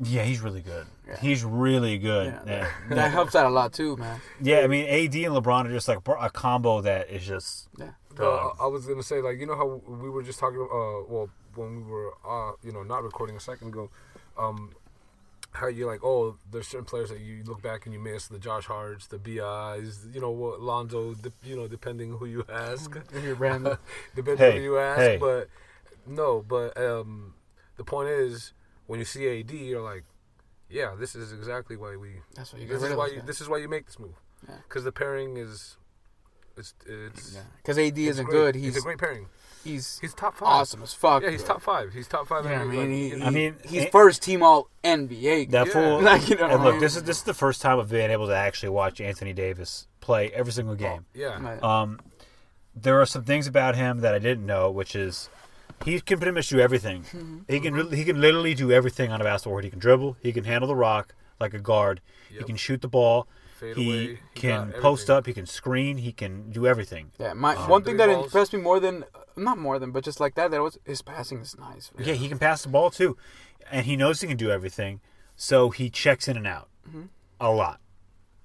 Yeah, he's really good. Yeah. He's really good. Yeah, Yeah, that, that helps out a lot too, man. Yeah, I mean, AD and LeBron are just like a combo that is just. Yeah. Uh, I was gonna say like you know how we were just talking uh well when we were uh you know not recording a second ago, um how you're like oh there's certain players that you look back and you miss the Josh Harts the Bi's you know what Lonzo de- you know depending who you ask <laughs> You're random. <laughs> depending Hey, who you ask hey. but no but um the point is when you see AD you're like yeah this is exactly why we That's why you get this is why you, guy. this is why you make this move Yeah. because the pairing is it's it's Yeah, because AD it's isn't great. good. he's, He's a great pairing he's he's top five awesome as fuck. Yeah, he's bro. top five. He's top five. Yeah, I mean, like, he, you I mean, he's first team All NBA. That Yeah. fool. <laughs> Like, you know and look, mean? this is this is the first time I've been able to actually watch Anthony Davis play every single game. yeah, Um, there are some things about him that I didn't know, which is he can pretty much do everything. <laughs> he can really- he can literally do everything on a basketball court. He can dribble. He can handle the rock like a guard. He can shoot the ball. Fade he away. He can got post everything. up. He can screen. He can do everything. Yeah, my Um, one thing that balls. impressed me more than not more than, but just like that, that was his passing is nice. man. Yeah, he can pass the ball too, and he knows he can do everything. So he checks in and out Mm-hmm. a lot,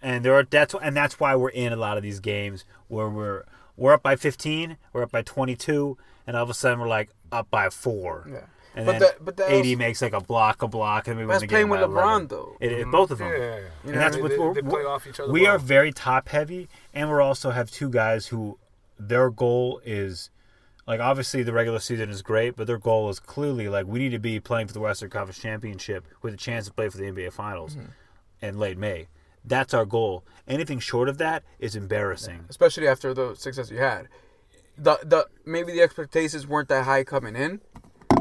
and there are that's and that's why we're in a lot of these games where we're we're up by 15, we're up by 22, and all of a sudden we're like up by four. Yeah. And But then that- but that AD also- makes like a block, a block, and we win the game. That's the playing game with LeBron 11. though. It, it- both of them. yeah, yeah. And know, that's they, what they, we're, they play off each other. we well. are very top heavy, and we also have two guys who their goal is like obviously the regular season is great, but their goal is clearly like we need to be playing for the Western Conference Championship with a chance to play for the NBA Finals Mm-hmm. in late May. That's our goal. Anything short of that is embarrassing. especially after the success you had. The the maybe the expectations weren't that high coming in,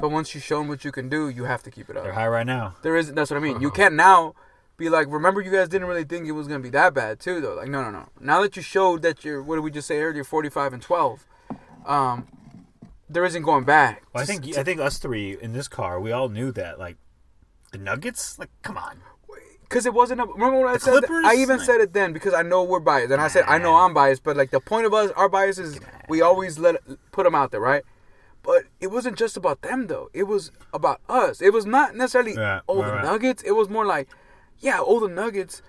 but once you've shown what you can do, you have to keep it up. They're high right now. There is that's what I mean. You can't now be like, remember you guys didn't really think it was gonna be that bad too though. Like no no no. Now that you showed that you're what did we just say earlier, forty five and twelve, um, there isn't going back. Well, I think I think us three in this car, we all knew that like the Nuggets. Like, come on. because it wasn't. A, remember when I The said? that? I even Like- said it then because I know we're biased, and I said I know I'm biased. But like the point of us, our bias is we always let put them out there, right? But it wasn't just about them though. It was about us. It was not necessarily Yeah, the right. Nuggets. It was more like, yeah, all the Nuggets.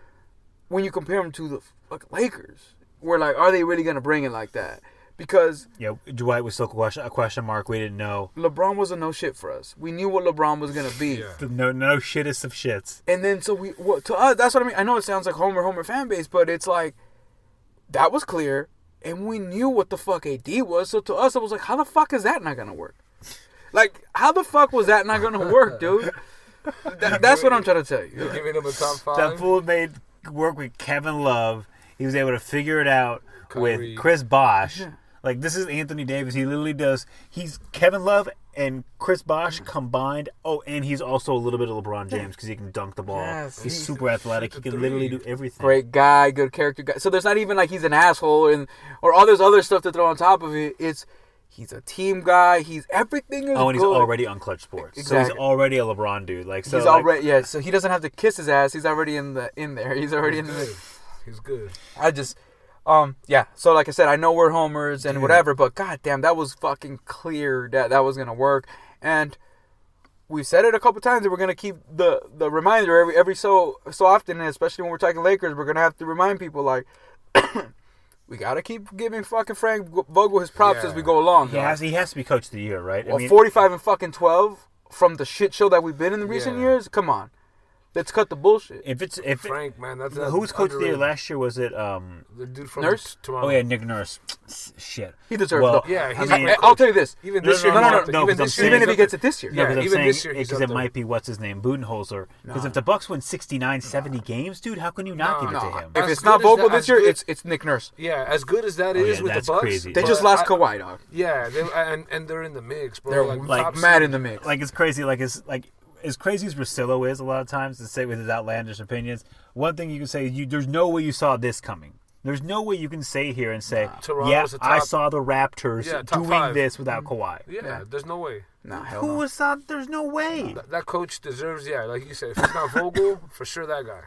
When you compare them to the Lakers, we're like, are they really gonna bring it like that? Because Yeah, Dwight was still a question, a question mark. We didn't know. LeBron was a no shit for us. We knew what LeBron was gonna be. Yeah. The no, no shittest of shits. And then so we well, to us that's what I mean. I know it sounds like Homer Homer fan base, but it's like that was clear, and we knew what the fuck AD was. So to us, it was like, how the fuck is that not gonna work? Like, how the fuck was that not gonna work, <laughs> dude? That, that's what I'm trying to tell You're giving him a top five. That fool made work with Kevin Love. He was able to figure it out Kyrie. with Chris Bosh. Like this is Anthony Davis. He literally does. He's Kevin Love and Chris Bosh mm. combined. Oh, and he's also a little bit of LeBron James because he can dunk the ball. Yes, he's he's- super athletic. He can literally do everything. Great guy, good character guy. So there's not even like he's an asshole and or all this other stuff to throw on top of it. It's he's a team guy. He's everything is Oh, and he's good. already on Clutch Sports, so he's already a LeBron dude. Like so, he's like, already yeah. So he doesn't have to kiss his ass. He's already in the in there. He's already in He's the. He's good. I just, um, yeah. So like I said, I know we're homers and whatever, but goddamn, that was fucking clear that that was gonna work. And we said it a couple times that we're gonna keep the the reminder every every so so often, and especially when we're talking Lakers, we're gonna have to remind people like. <coughs> We gotta keep giving fucking Frank Vogel his props Yeah. as we go along. he has he has to be coach of the year, right? Well, 45 and fucking 12 from the shit show that we've been in the recent Yeah. years. Come on, let's cut the bullshit. if it's if it, Frank, man, that's, that's who was coach of the year last year? Was it um? The dude from Nurse? Toronto. Oh yeah, Nick Nurse. Shit. He deserves Well, it. though. Yeah, I mean, I'll tell you this. Even this no, year, no, he's no, up no, even this saying- year, Even if he gets it this year. Yeah, Yeah, because I'm even saying this year because it might be what's his name Budenholzer. Because if the Bucks win 69, 70 games, dude, how can you not give it to him? if it's not good Vogel this year, it's it's Nick Nurse. Yeah, as good as that Oh, is yeah, with the Bucks. They just lost I- Kawhi, dog. Yeah, and and they're in the mix, bro. They're like, like mad in the mix. Like it's crazy. Like it's like as crazy as Rosillo is a lot of times to say with his outlandish opinions. One thing you can say, you there's no way you saw this coming. There's no way you can say here and say, Toronto's yeah, a I top- saw the Raptors Yeah, doing five. this without Kawhi. Yeah, Yeah. there's no way. Nah, hell Who no. was that? There's no way. That, that coach deserves, yeah, like you said, if it's not Vogel, <laughs> for sure that guy.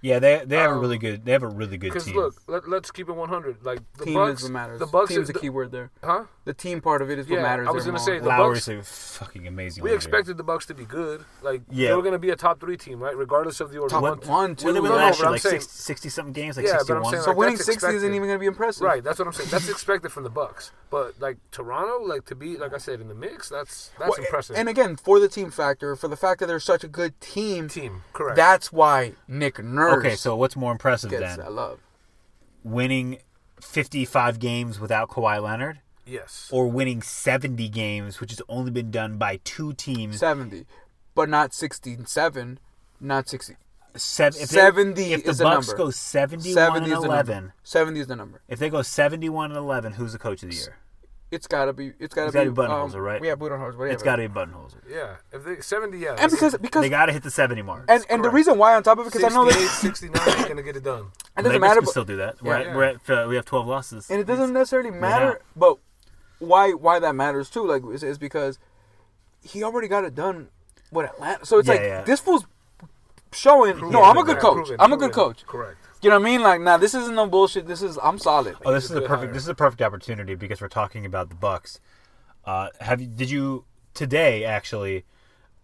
Yeah, they they have a Um, really good they have a really good Because team. look, let, let's keep it 100. Like the team Bucks, is what matters. the Bucks, Team's is, the key word there. huh? The team part of it is what matters. I was gonna more. say the Lowry's Bucks- a fucking amazing. We leader. expected the Bucks to be good. Like Yeah. they were going to be a top three team, right? Regardless of the order. Top one, one, two. What did we No, no, last but year? I'm Like saying- 60 something games, like Yeah, but I'm 61. saying, so like, winning that's 60 isn't even going to be impressive. Right, that's what I'm saying. That's expected from the Bucks. But like Toronto, like to be like I said in the mix, that's that's Well, impressive. And again, for the team factor, for the fact that they're such a good team, team, correct. that's why Nick Nurse Okay, so what's more impressive gets then? that love. Winning 55 games without Kawhi Leonard yes. or winning 70 games, which has only been done by two teams. 70, but not 67, not 60. Sev- if they- 70 if the Bucks go 71 70 and is the 11, 70 is the number. if they go 71 and 11, who's the coach of the year? It's gotta be. It's gotta It's be. gotta be Budenholzer, right? Yeah, Budenholzer. Whatever. It's got to be Budenholzer. Yeah. If they 70, yeah. And because because They got to hit the 70 mark. and and the reason why on top of it because I know 68, that 69 ain't going to get it done. <coughs> And it doesn't Lakers matter. can But, still do that. We're Yeah. at, we're at, uh, we have 12 losses. and it doesn't necessarily matter. out. But why why that matters too? Like is, is because he already got it done with Atlanta. So it's Yeah, like yeah. this fool's showing. no, I'm a good coach. proven, I'm a good coach. Correct. You know what I mean? Like, nah, this isn't no bullshit. This is I'm solid. Oh, this is a perfect. This is a perfect opportunity because we're talking about the Bucks. Uh, have you? Did you today actually?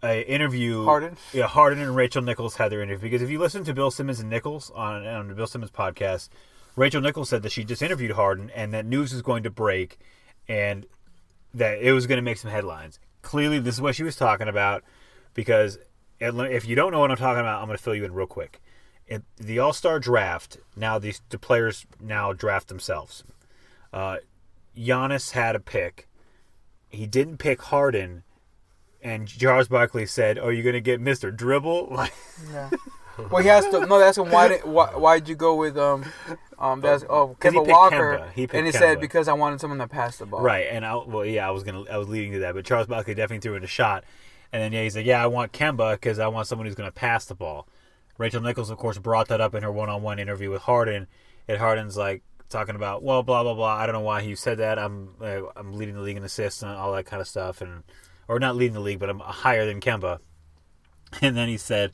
A interview. Harden? Yeah, Harden and Rachel Nichols had their interview because if you listen to Bill Simmons and Nichols on on the Bill Simmons podcast, Rachel Nichols said that she just interviewed Harden and that news is going to break, and that it was going to make some headlines. Clearly, this is what she was talking about because if you don't know what I'm talking about, I'm going to fill you in real quick. The All Star draft, now these the players now draft themselves. Uh, Giannis had a pick. He didn't pick Harden, and Charles Barkley said, "Are you're going to get Mister Dribble?" <laughs> Like, Well, he has to. No, that's him. Why did why why'd you go with um um that's oh he Kemba Walker? Kemba. He picked and he Kemba. said because I wanted someone that passed the ball. right? And I, well, yeah, I was gonna, I was leading to that, but Charles Barkley definitely threw in a shot, and then yeah, he's like, "Yeah, I want Kemba because I want someone who's going to pass the ball." Rachel Nichols, of course, brought that up in her one-on-one interview with Harden, and Harden's like talking about, well, blah blah blah. I don't know why he said that. I'm uh, I'm leading the league in assists and all that kind of stuff, and or not leading the league, but I'm higher than Kemba. <laughs> And then he said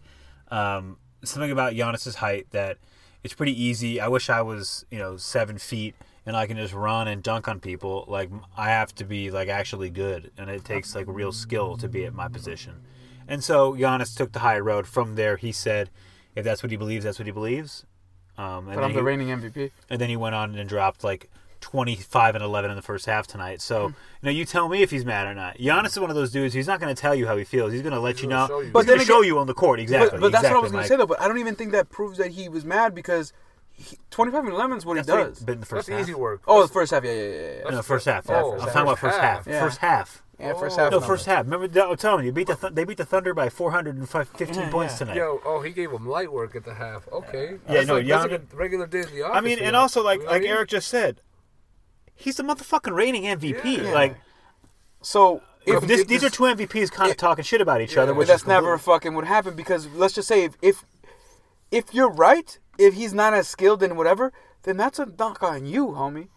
um, something about Giannis's height that it's pretty easy. I wish I was you know seven feet and I can just run and dunk on people. Like I have to be like actually good, and it takes like real skill to be at my position. And so Giannis took the high road. From there, he said, if that's what he believes, that's what he believes. Um, and, But then I'm the he, reigning MVP. and then he went on and dropped like 25 and 11 in the first half tonight. So, Hmm. you know, you tell me if he's mad or not. Giannis is one of those dudes. He's not going to tell you how he feels. He's going to let you know. gonna show you. He's But going to then show you on the court. Exactly. But, but that's what I was gonna say though. But I don't even think that proves that he was mad because he, 25 and 11 is what That's he what does. But in the first That's half. easy work. oh, the first half. Yeah, yeah, yeah. yeah. No, first half. Oh, I'm first talking about first half. half. Yeah. First half. Yeah, first Oh. half. No, number. first half. Remember, I'm telling you, beat the Th- they beat the Thunder by 415 Yeah, points yeah. tonight. Yo, oh, he gave him light work at the half. Okay. Yeah, That's no, like, that's Gian- like a regular day in the office. I mean, and also like You know what like Eric just said, he's the motherfucking reigning MVP. Yeah. Like, So if if this, these this- are two MVPs kind of it- talking shit about each other, which But that's never fucking would happen because let's just say if, if if you're right, if he's not as skilled in whatever, then that's a knock on you, homie.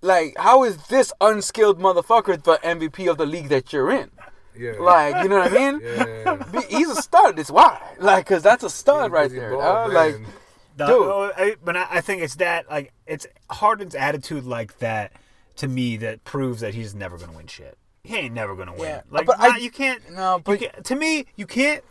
Like, how is this unskilled motherfucker the MVP of the league that you're in? Yeah. Like, you know what I mean? <laughs> Yeah. Be- He's a stud. It's why. Like, cause that's a stud right there. bald, dog. man. Like, No, Dude. Oh, I, but I, I think it's that like it's Harden's attitude like that to me that proves that he's never going to win shit. He ain't never going to win. Yeah, Like, but nah, I- you can't. no, you but- can't- to me, you can't.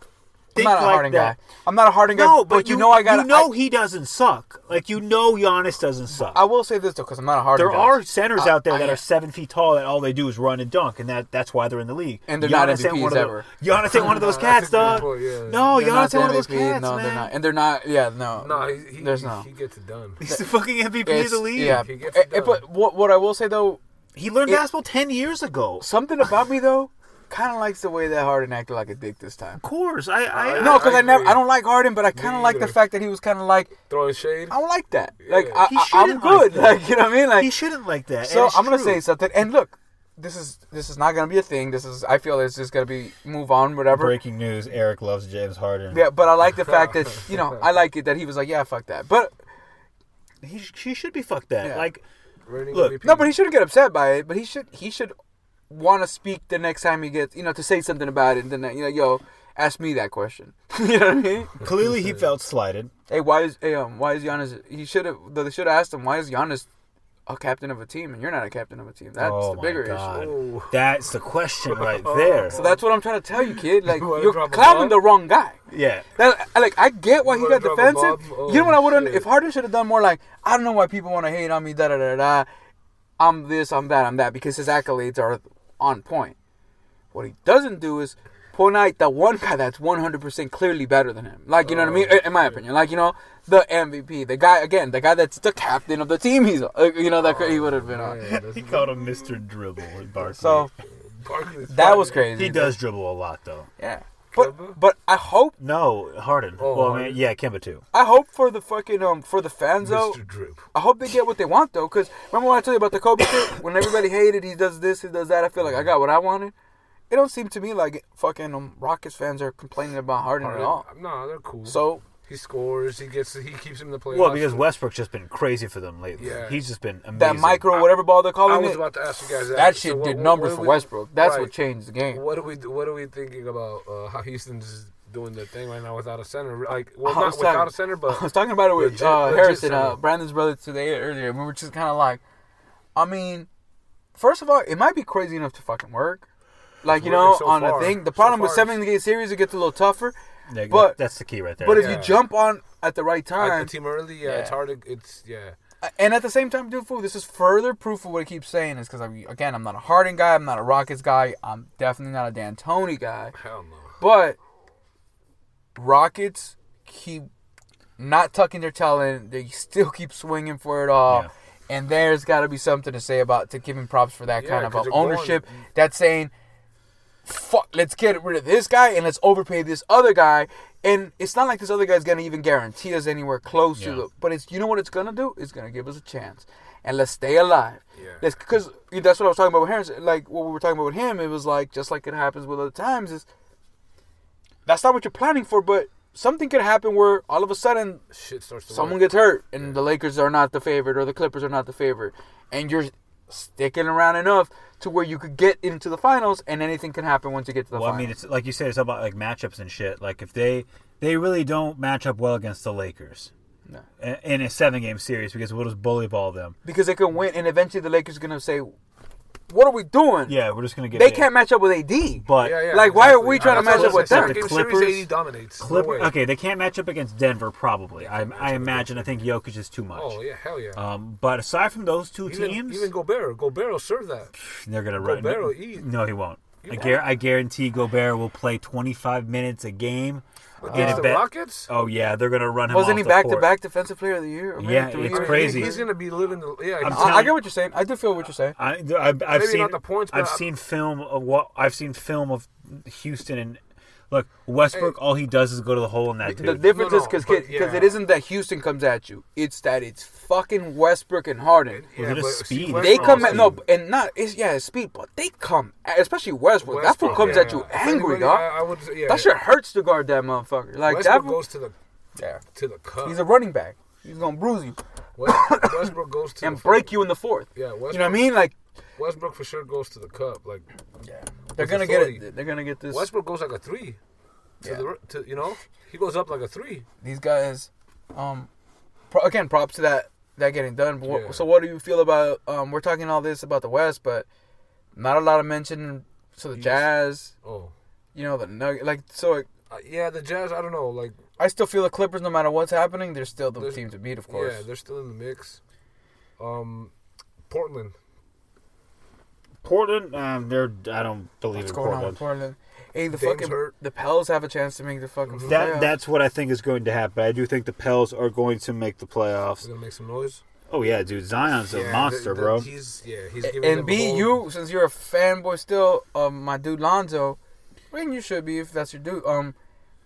I'm not a like Harden that. guy. I'm not a Harden guy. No, but, you, know I got. You know he doesn't suck. Like you know Giannis doesn't suck. I, will say this though, because I'm not a Harden there guy. are centers I- out there I- that are seven feet tall that all they do is run and dunk, and that that's why they're in the league. And they're not Giannis ain't MVPs one of ever. The, Giannis ain't one of those <laughs> cats, a dog. point, yeah. No, They're Giannis not ain't one of those cats, No, man. they're not, and they're not. Yeah, no. No, he, he, There's he, no. he gets it done. <laughs> He's the fucking MVP of the league. Yeah, He gets Eh, it eh, done. but what what I will say though, He learned basketball ten years ago. something about me though, kind of likes the way that Harden acted like a dick this time. Of course, I, I, No, because I, I never. I don't like Harden, but I kind of like the fact that he was kind of like, Throwing shade. I don't like that. Like, Yeah. I, He I, I'm shouldn't good. like. <laughs> Like, you know what I mean? Like, he shouldn't like that. so I'm gonna true. say something. And look, this is this is not gonna be a thing. This is I feel it's just gonna be move on, whatever. breaking news: Eric loves James Harden. Yeah, but I like the fact that <laughs> you know I like it that he was like, yeah, fuck that. But he, he should be fucked that. Yeah. Like, Look, no, but he shouldn't get upset by it. But he should he should want to speak the next time he gets you know to say something about it. And then you know, yo, ask me that question. <laughs> you know what I mean? Clearly, he felt slighted. Hey, why is hey, um why is Giannis? He should have they should have asked him why is Giannis a captain of a team and you're not a captain of a team. That's oh the bigger God. issue. That's the question <laughs> right there. So that's what I'm trying to tell you, kid. <laughs> Like you you're drop clowning the wrong guy. yeah. That, like I get why he got defensive. bomb? you know what I Oh, would have if Harden should have done more like I don't know why people want to hate on me. Da da da da. I'm this, I'm that, I'm that because his accolades are on point. What he doesn't do is point out the one guy that's 100% clearly better than him. Like you know what I mean? In my opinion, like you know the MVP, the guy again, the guy that's the captain of the team. He's uh, you know that he would have been on. Yeah, <laughs> He called him Mr. Dribble at Barkley. So Barkley's that was crazy. he does dribble a lot, though. Yeah. But but I hope No, Harden. Oh, well, I mean, yeah, Kemba too. I hope for the fucking um for the fans though. Mr. Drip. I hope they get what they want though, because remember when I told you about the Kobe shit? When everybody hated, he does this, he does that. I feel like I got what I wanted. It don't seem to me like fucking um, Rockets fans are complaining about Harden at all. No, they're cool. So he scores. He gets. He keeps him in the playoffs. Well, because Westbrook's just been crazy for them lately. Yeah. He's just been amazing. that micro whatever ball they're calling I was it, about to ask you guys that. that So shit what- did what- numbers what for we- Westbrook. That's right. what changed the game. What are we? What are we thinking about? Uh, how Houston's doing their thing right now without a center? Like, well, not was without talking- a center, but I was talking about it with Legit- uh, Harrison, uh. Brandon's brother today earlier, we were just kind of like, I mean, first of all, it might be crazy enough to fucking work. Like you know, so on far. a thing. The So problem with far seven game series, it gets a little tougher. Yeah, but- that's the key right there. But if Yeah. you jump on at the right at time, the team early, yeah, it's hard to. It's yeah. And at the same time, dude, fool, this is further proof of what I keep saying is because, again, I'm not a Harden guy. I'm not a Rockets guy. I'm definitely not a D'Antoni guy. Hell no. But Rockets keep not tucking their tail in. They still <laughs> keep swinging for it all. Yeah. And there's got to be something to say about to giving props for that Yeah, kind of uh, they're going- ownership. That's saying, fuck, let's get rid of this guy and let's overpay this other guy. And it's not like this other guy's gonna even guarantee us anywhere close to Yeah. the. But it's you know what it's gonna do? It's gonna give us a chance, and let's stay alive. Yeah. Let's because that's what I was talking about with Harrison. Like what we were talking about with him, it was like just like it happens with other times. Is that's not what you're planning for, but something could happen where all of a sudden Shit starts to. someone work. gets hurt and the Lakers are not the favorite or the Clippers are not the favorite, and you're sticking around enough to where you could get into the finals, and anything can happen once you get to the well, I mean, it's like you said, it's about like matchups and shit. Like if they they really don't match up well against the Lakers No. in a seven game series because we'll just bully ball them. because they can win, and eventually the Lakers are gonna say, "What are we doing? Yeah, we're just gonna get. they can't match up with AD." But Yeah, yeah, Like, why are we trying to match up with I'm them? The Clippers- AD dominates. No Clipper, way. okay, they can't match up against Denver probably. I, I imagine. I think Jokic is too much. Oh yeah, hell yeah. Um, but aside from those two even, teams, even Gobert, Gobert will serve that. <sighs> they're gonna run. Gobert will eat. No, he won't. I, won't? guar- I guarantee Gobert will play 25 minutes a game. Against And the Rockets. Oh yeah, they're gonna run him. Wasn't off he the back to back defensive player of the year? Maybe Yeah, it's years? crazy. He's gonna be living. The, yeah, I'm he's- telling I, I get what you're saying. I do feel what you're saying. I, I've, I've Maybe seen not the points, but I've I- seen film of what I've seen film of Houston and look Westbrook. all he does is go to the hole in that The dude. difference No, is no, because because yeah. it isn't that Houston comes at you. It's that it's fucking Westbrook and Harden. Was it but speed? see, They They come at no, and not it's yeah, it's speed, but they come, especially Westbrook. that fool Westbrook, comes yeah, at you yeah. Angry, dog. I, I would, yeah, that shit hurts to guard that motherfucker. Like that. Westbrook fool- goes to the yeah, to the cup. he's a running back. He's gonna bruise you Westbrook goes to and the break you in the fourth. Yeah, Westbrook, You know what I mean? Like Westbrook for sure goes to the cup. Like yeah, they're gonna the get it. They're gonna get this. Westbrook goes like a three. To Yeah. the to you know he goes up like a three. These guys, um, pro, again, props to that that getting done. Yeah. So what do you feel about? Um, we're talking all this about the West, but not a lot of mention. So the. Jazz, Oh, you know, the Nugget, like so. Like, uh, yeah, the Jazz. I don't know. Like I still feel the Clippers, no matter what's happening, they're still the team to beat, of course. yeah, they're still in the mix. Um, Portland. Portland, um, they're I don't believe What's in going on Portland. with Portland? Hey, the Dame's fucking hurt. the Pels have a chance to make the fucking Mhm. That that's what I think is going to happen. I do think the Pels are going to make the We're playoffs. gonna make some noise. Oh yeah, dude, Zion's a Yeah, monster, the- the- bro. He's yeah. He's A- giving and them a B, whole- you since you're a fanboy still of my dude Lonzo, I mean you should be if that's your dude. Um,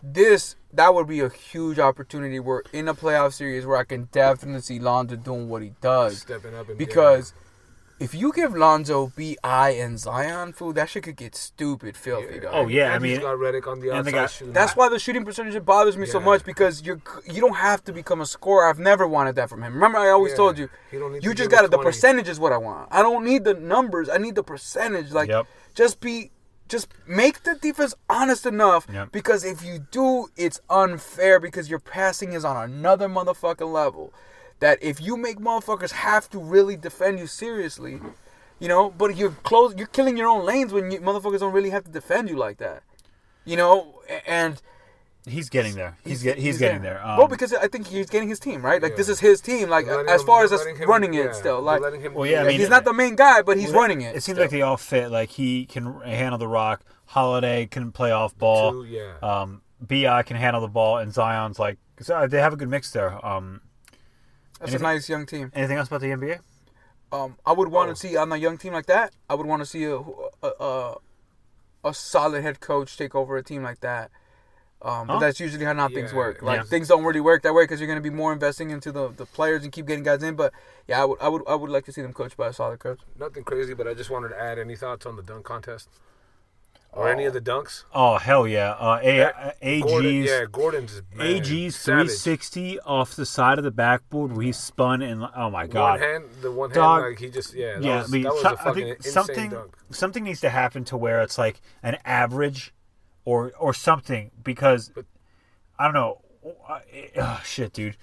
this that would be a huge opportunity where in a playoff series where I can definitely see Lonzo doing what he does stepping up and because if you give Lonzo Bi and Zion food, that shit could get stupid filthy. dog. Oh, yeah, I mean- got Redick on the and they outside got- shooting. That's why the shooting percentage bothers me so much because you're you don't have to become a scorer. I've never wanted that from him. Remember, I always Yeah. told you, don't you to just got the percentage is what I want. I don't need the numbers. I need the percentage. Like Yep. just be just make the defense honest enough Yep. because if you do, it's unfair because your passing is on another motherfucking level. That if you make motherfuckers have to really defend you seriously, you know, but you're close, you're killing your own lanes when you motherfuckers don't really have to defend you like that, you know, and He's getting there. He's, get, he's, getting there. Um, well, because I think he's getting his team right. Like this is his team. Like Letting as him- far as us him- running it yeah, still. Like him Well, yeah, I mean, he's not the main guy, but he's Well, running it. It seems still. like they all fit. Like he can handle the rock. Holiday can play off ball. Two, yeah. Um, Bi can handle the ball, and Zion's like so they have a good mix there. Um, That's anything- a nice young team. anything else about the NBA? Um, I would want Oh. to see on a young team like that. I would want to see a a, a a solid head coach take over a team like that. Um, Huh? But that's usually how not things work. Like yeah. things don't really work that way because you're going to be more investing into the, the players and keep getting guys in. But yeah, I would I would I would like to see them coached by a solid coach. Nothing crazy, but I just wanted to add any thoughts on the dunk contest or any of the dunks. Oh hell yeah! Uh, a, a, Gordon, AG's yeah, Gordon's man, AG's savage. 360 off the side of the backboard where he spun and oh my god! One hand, the one hand, like he just yeah, that yeah, was, I mean, so- a I fucking think something dunk. something needs to happen to where it's like an average, or or something because But- I don't know. Oh, shit, dude.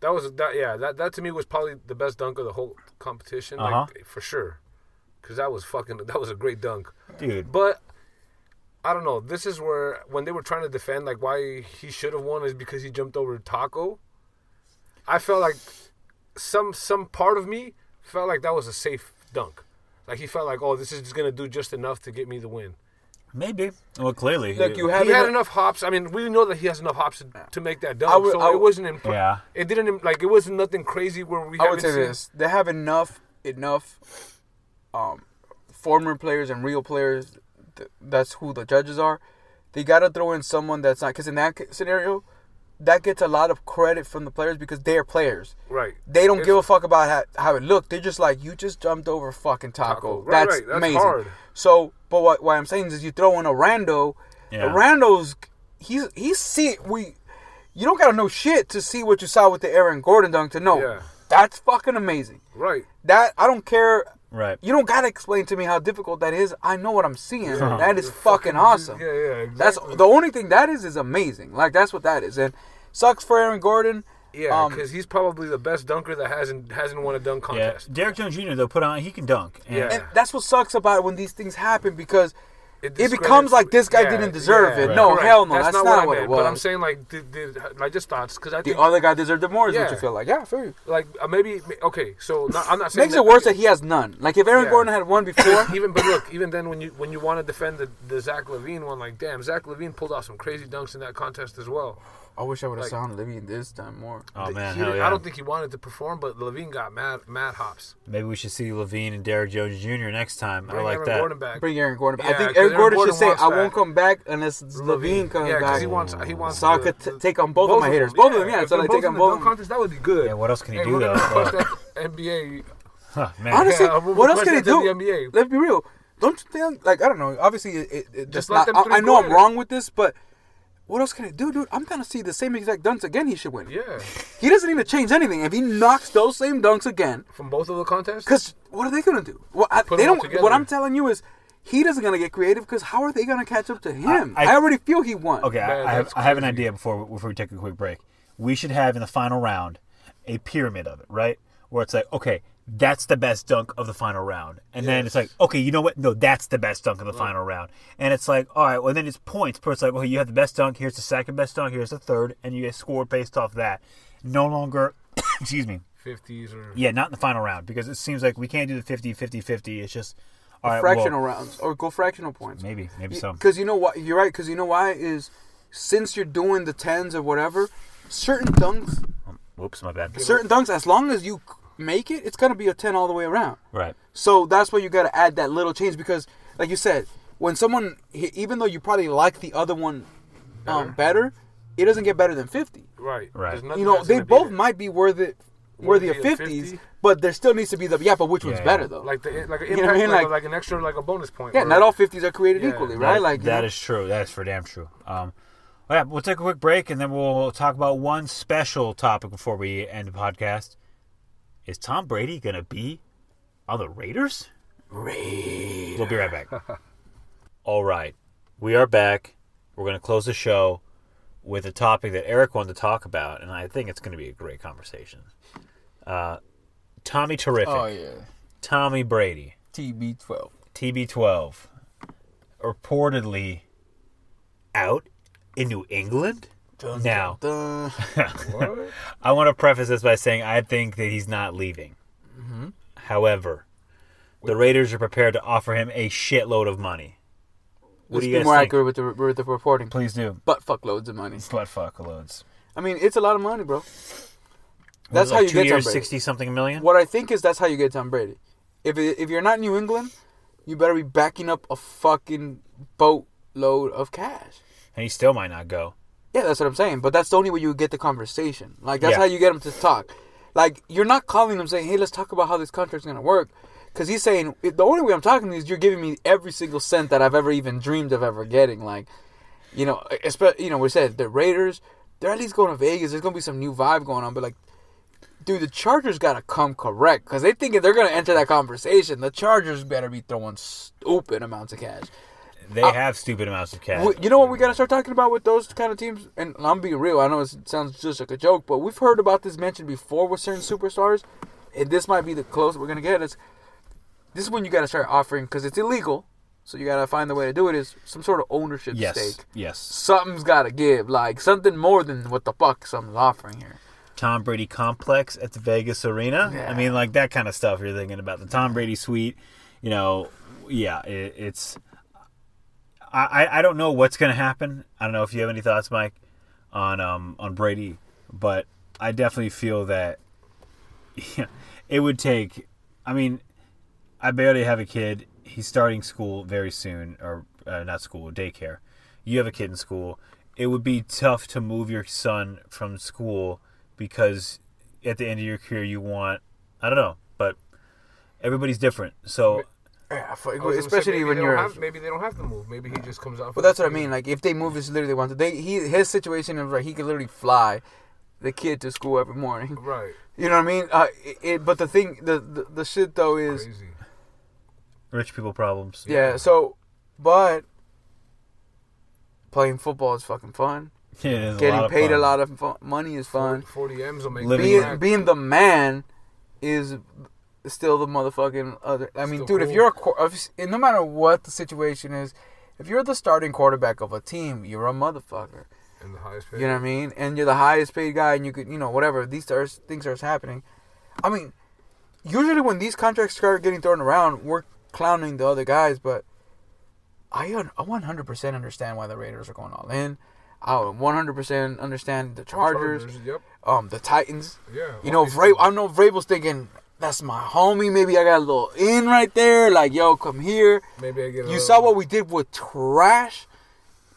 That was that yeah, that that to me was probably the best dunk of the whole competition, Uh-huh. like for sure, because that was fucking that was a great dunk. Dude. But I don't know. This is where when they were trying to defend like why he should have won is because he jumped over Tacko. I felt like some some part of me felt like that was a safe dunk. Like he felt like, oh, this is just gonna do just enough to get me the win. Maybe. Well, clearly. Look, you He had enough- enough hops. I mean, we know that he has enough hops to, to make that dunk. I would- so I it would- wasn't. Imp- Yeah. It didn't like it wasn't nothing crazy where we. I would haven't say seen- this: they have enough enough um, former players and real players. Th- that's who the judges are. They got to throw in someone that's not because in that scenario, that gets a lot of credit from the players because they are players. Right. They don't It's- give a fuck about how, how it looked. They're just like, you just jumped over fucking Tacko. Tacko. Right, That's, right. That's amazing. hard. So, but what, what I'm saying is, you throw in a rando. Yeah. Rando's he's he's see we. You don't gotta know shit to see what you saw with the Aaron Gordon dunk to know. Yeah. That's fucking amazing. Right. That I don't care. Right. You don't gotta explain to me how difficult that is. I know what I'm seeing. That is You're fucking awesome. Yeah, yeah. Exactly. That's the only thing that is is amazing. Like that's what that is. And sucks for Aaron Gordon. Yeah, Um, because he's probably the best dunker that hasn't hasn't won a dunk contest. Yeah. contest. Derrick Jones Jr. though put on he can dunk. And Yeah. And that's what sucks about it when these things happen because it, discredits- becomes like this guy yeah, didn't deserve yeah, it. Right. No, correct. hell no. That's, not, not, I what it was. But I'm saying like, did, did, like just thoughts because I the think other guy deserved it more. Is what you feel like? Yeah, for you. like uh, maybe okay. So not, I'm not saying Makes it worse that he has none. Like if Aaron Yeah. Gordon had one before, <coughs> even but look, even then when you when you want to defend the, the Zach LaVine one, like damn, Zach LaVine pulled off some crazy dunks in that contest as well. I wish I would have Like- saw LaVine this time more. Oh man, he hell yeah. I don't think he wanted to perform, but LaVine got mad mad hops. Maybe we should see LaVine and Derrick Jones Jr. next time. Bring I like Aaron that. Gordon back. Bring Aaron Gordon. back. Yeah, I think Aaron Aaron Gordon Gordon should say, wants "I that. won't come back unless LaVine comes yeah, back." he wants he wants So I the- could t- the- take on both of my haters. Both of them, yeah. if So they're I take in on both. dunk of contest, that would be good. Yeah, what else can he do though? gonna request that NBA. Honestly, what else can he do? NBA. Let's be real. Don't you think? Like I don't know. Obviously, it, it, it Just just not. I, know I'm wrong with this, but what else can it do, dude? I'm gonna see the same exact dunks again. He should win. Yeah, He doesn't need to change anything. If he knocks those same dunks again, from both of the contests. because what are they gonna do? Well, I, Put they them don't. together. What I'm telling you is. He doesn't gonna get creative because how are they gonna catch up to him? I- I, already feel he won. Okay, Man, I, I have I have an idea before before we take a quick break. We should have in the final round a pyramid of it, right? Where it's like, okay, that's the best dunk of the final round, and then it's like, okay, you know what? No, that's the best dunk of the mm. final round, and it's like, all right, well then it's points. But it's like, well, you have the best dunk. Here's the second best dunk. Here's the third, and you get scored based off that. No longer, <coughs> excuse me, Fifties or yeah, not in the final round because it seems like we can't do the 50 50 50. It's just all right, fractional well, rounds or go fractional points. maybe, maybe so. Because you know what? You're right. Because you know why is since you're doing the tens or whatever, certain dunks, Whoops, my bad. certain dunks, as long as you make it, it's gonna be a ten all the way around. Right. So that's why you got to add that little change because, like you said, when someone, even though you probably like the other one um, better, it doesn't get better than fifty. right, Right. You know, they both it. might be worth it Worthy of fifties, 50? but there still needs to be the yeah. But which Yeah, one's yeah. better though? like the like an You know I mean? like, Like- like an extra like a bonus point. yeah, or- not all fifties are created Yeah, equally, That- right? Like you that know? is true. That is for damn true. Um, well, yeah, we'll take a quick break and then we'll talk about one special topic before we end the podcast. Is Tom Brady gonna be on the Raiders? We'll be right back. <laughs> All right, we are back. We're going to close the show with a topic that Eric wanted to talk about, and I think it's going to be a great conversation. Uh, Tommy Terrific, Oh yeah. Tommy Brady, TB12. TB12, reportedly out in New England. Dun, Now. dun, <laughs> What? I want to preface this by saying I think that he's not leaving. Mm-hmm. However, the Raiders are prepared to offer him a shitload of money. What Let's do be you more guys think? accurate with the with the reporting. Please do. Butt fuck loads of money. Butt fuck loads. I mean, it's a lot of money, bro. That's is how like you two get Tom Brady. sixty something million. What I think is that's how you get Tom Brady. If it, if you're not in New England, you better be backing up a fucking boatload of cash. And he still might not go. Yeah, that's what I'm saying. But that's the only way you get the conversation. Like that's Yeah. how you get them to talk. Like you're not calling them saying, "Hey, let's talk about how this contract's gonna work," because he's saying the only way I'm talking to you is you're giving me every single cent that I've ever even dreamed of ever getting. Like, you know, especially you know we said the Raiders, they're at least going to Vegas. There's gonna be some new vibe going on, but like. Dude, the Chargers gotta come correct because they think if they're gonna enter that conversation, the Chargers better be throwing stupid amounts of cash. They Uh, have stupid amounts of cash. You know what we got to start talking about with those kind of teams? And I'm being real. I know it sounds just like a joke, but we've heard about this mentioned before with certain superstars, and this might be the closest we're gonna get. Is this is when you got to start offering because it's illegal, so you got to find the way to do it. Is some sort of ownership yes. stake. Yes. Something's got to give, like something more than what the fuck something's offering here. Tom Brady complex at the Vegas Arena. Yeah. I mean, like that kind of stuff you're thinking about. The Tom Brady suite, you know, yeah, it, it's. I, I- don't know what's going to happen. I don't know if you have any thoughts, Mike, on um on Brady, but I definitely feel that yeah, <laughs> it would take. I mean, I barely have a kid. He's starting school very soon, or uh, not school, daycare. You have a kid in school. It would be tough to move your son from school because at the end of your career you want. I don't know, but everybody's different. So Yeah, fuck- I was gonna say, especially when you're. have, maybe they don't have to move. Maybe he just comes out. for But that's the what I mean. Like if they move this literally want to, they he his situation is like he could literally fly the kid to school every morning. right? You know what I mean? Uh, it, it, but the thing, the, the the shit though is, Crazy. rich people problems. yeah. So, but playing football is fucking fun. <laughs> Yeah, a Getting lot of paid a lot of fun, money is fun. 40 M's will make Living Being being the man is still the motherfucking other. I mean, dude, if you're a if, no matter what the situation is, if you're the starting quarterback of a team, you're a motherfucker. And the highest paid. You know what I mean? And you're the highest paid guy, and you could, you know, whatever these starts, things starts happening. I mean, usually when these contracts start getting thrown around, we're clowning the other guys, but I I 100% understand why the Raiders are going all in. I 100% understand the Chargers, Yep. um, the Titans. Yeah. You know, Ray, I know Vrabel's thinking that's my homie. Maybe I got a little in right there. Like, yo, come here. Maybe I get. A You little- saw what we did with trash.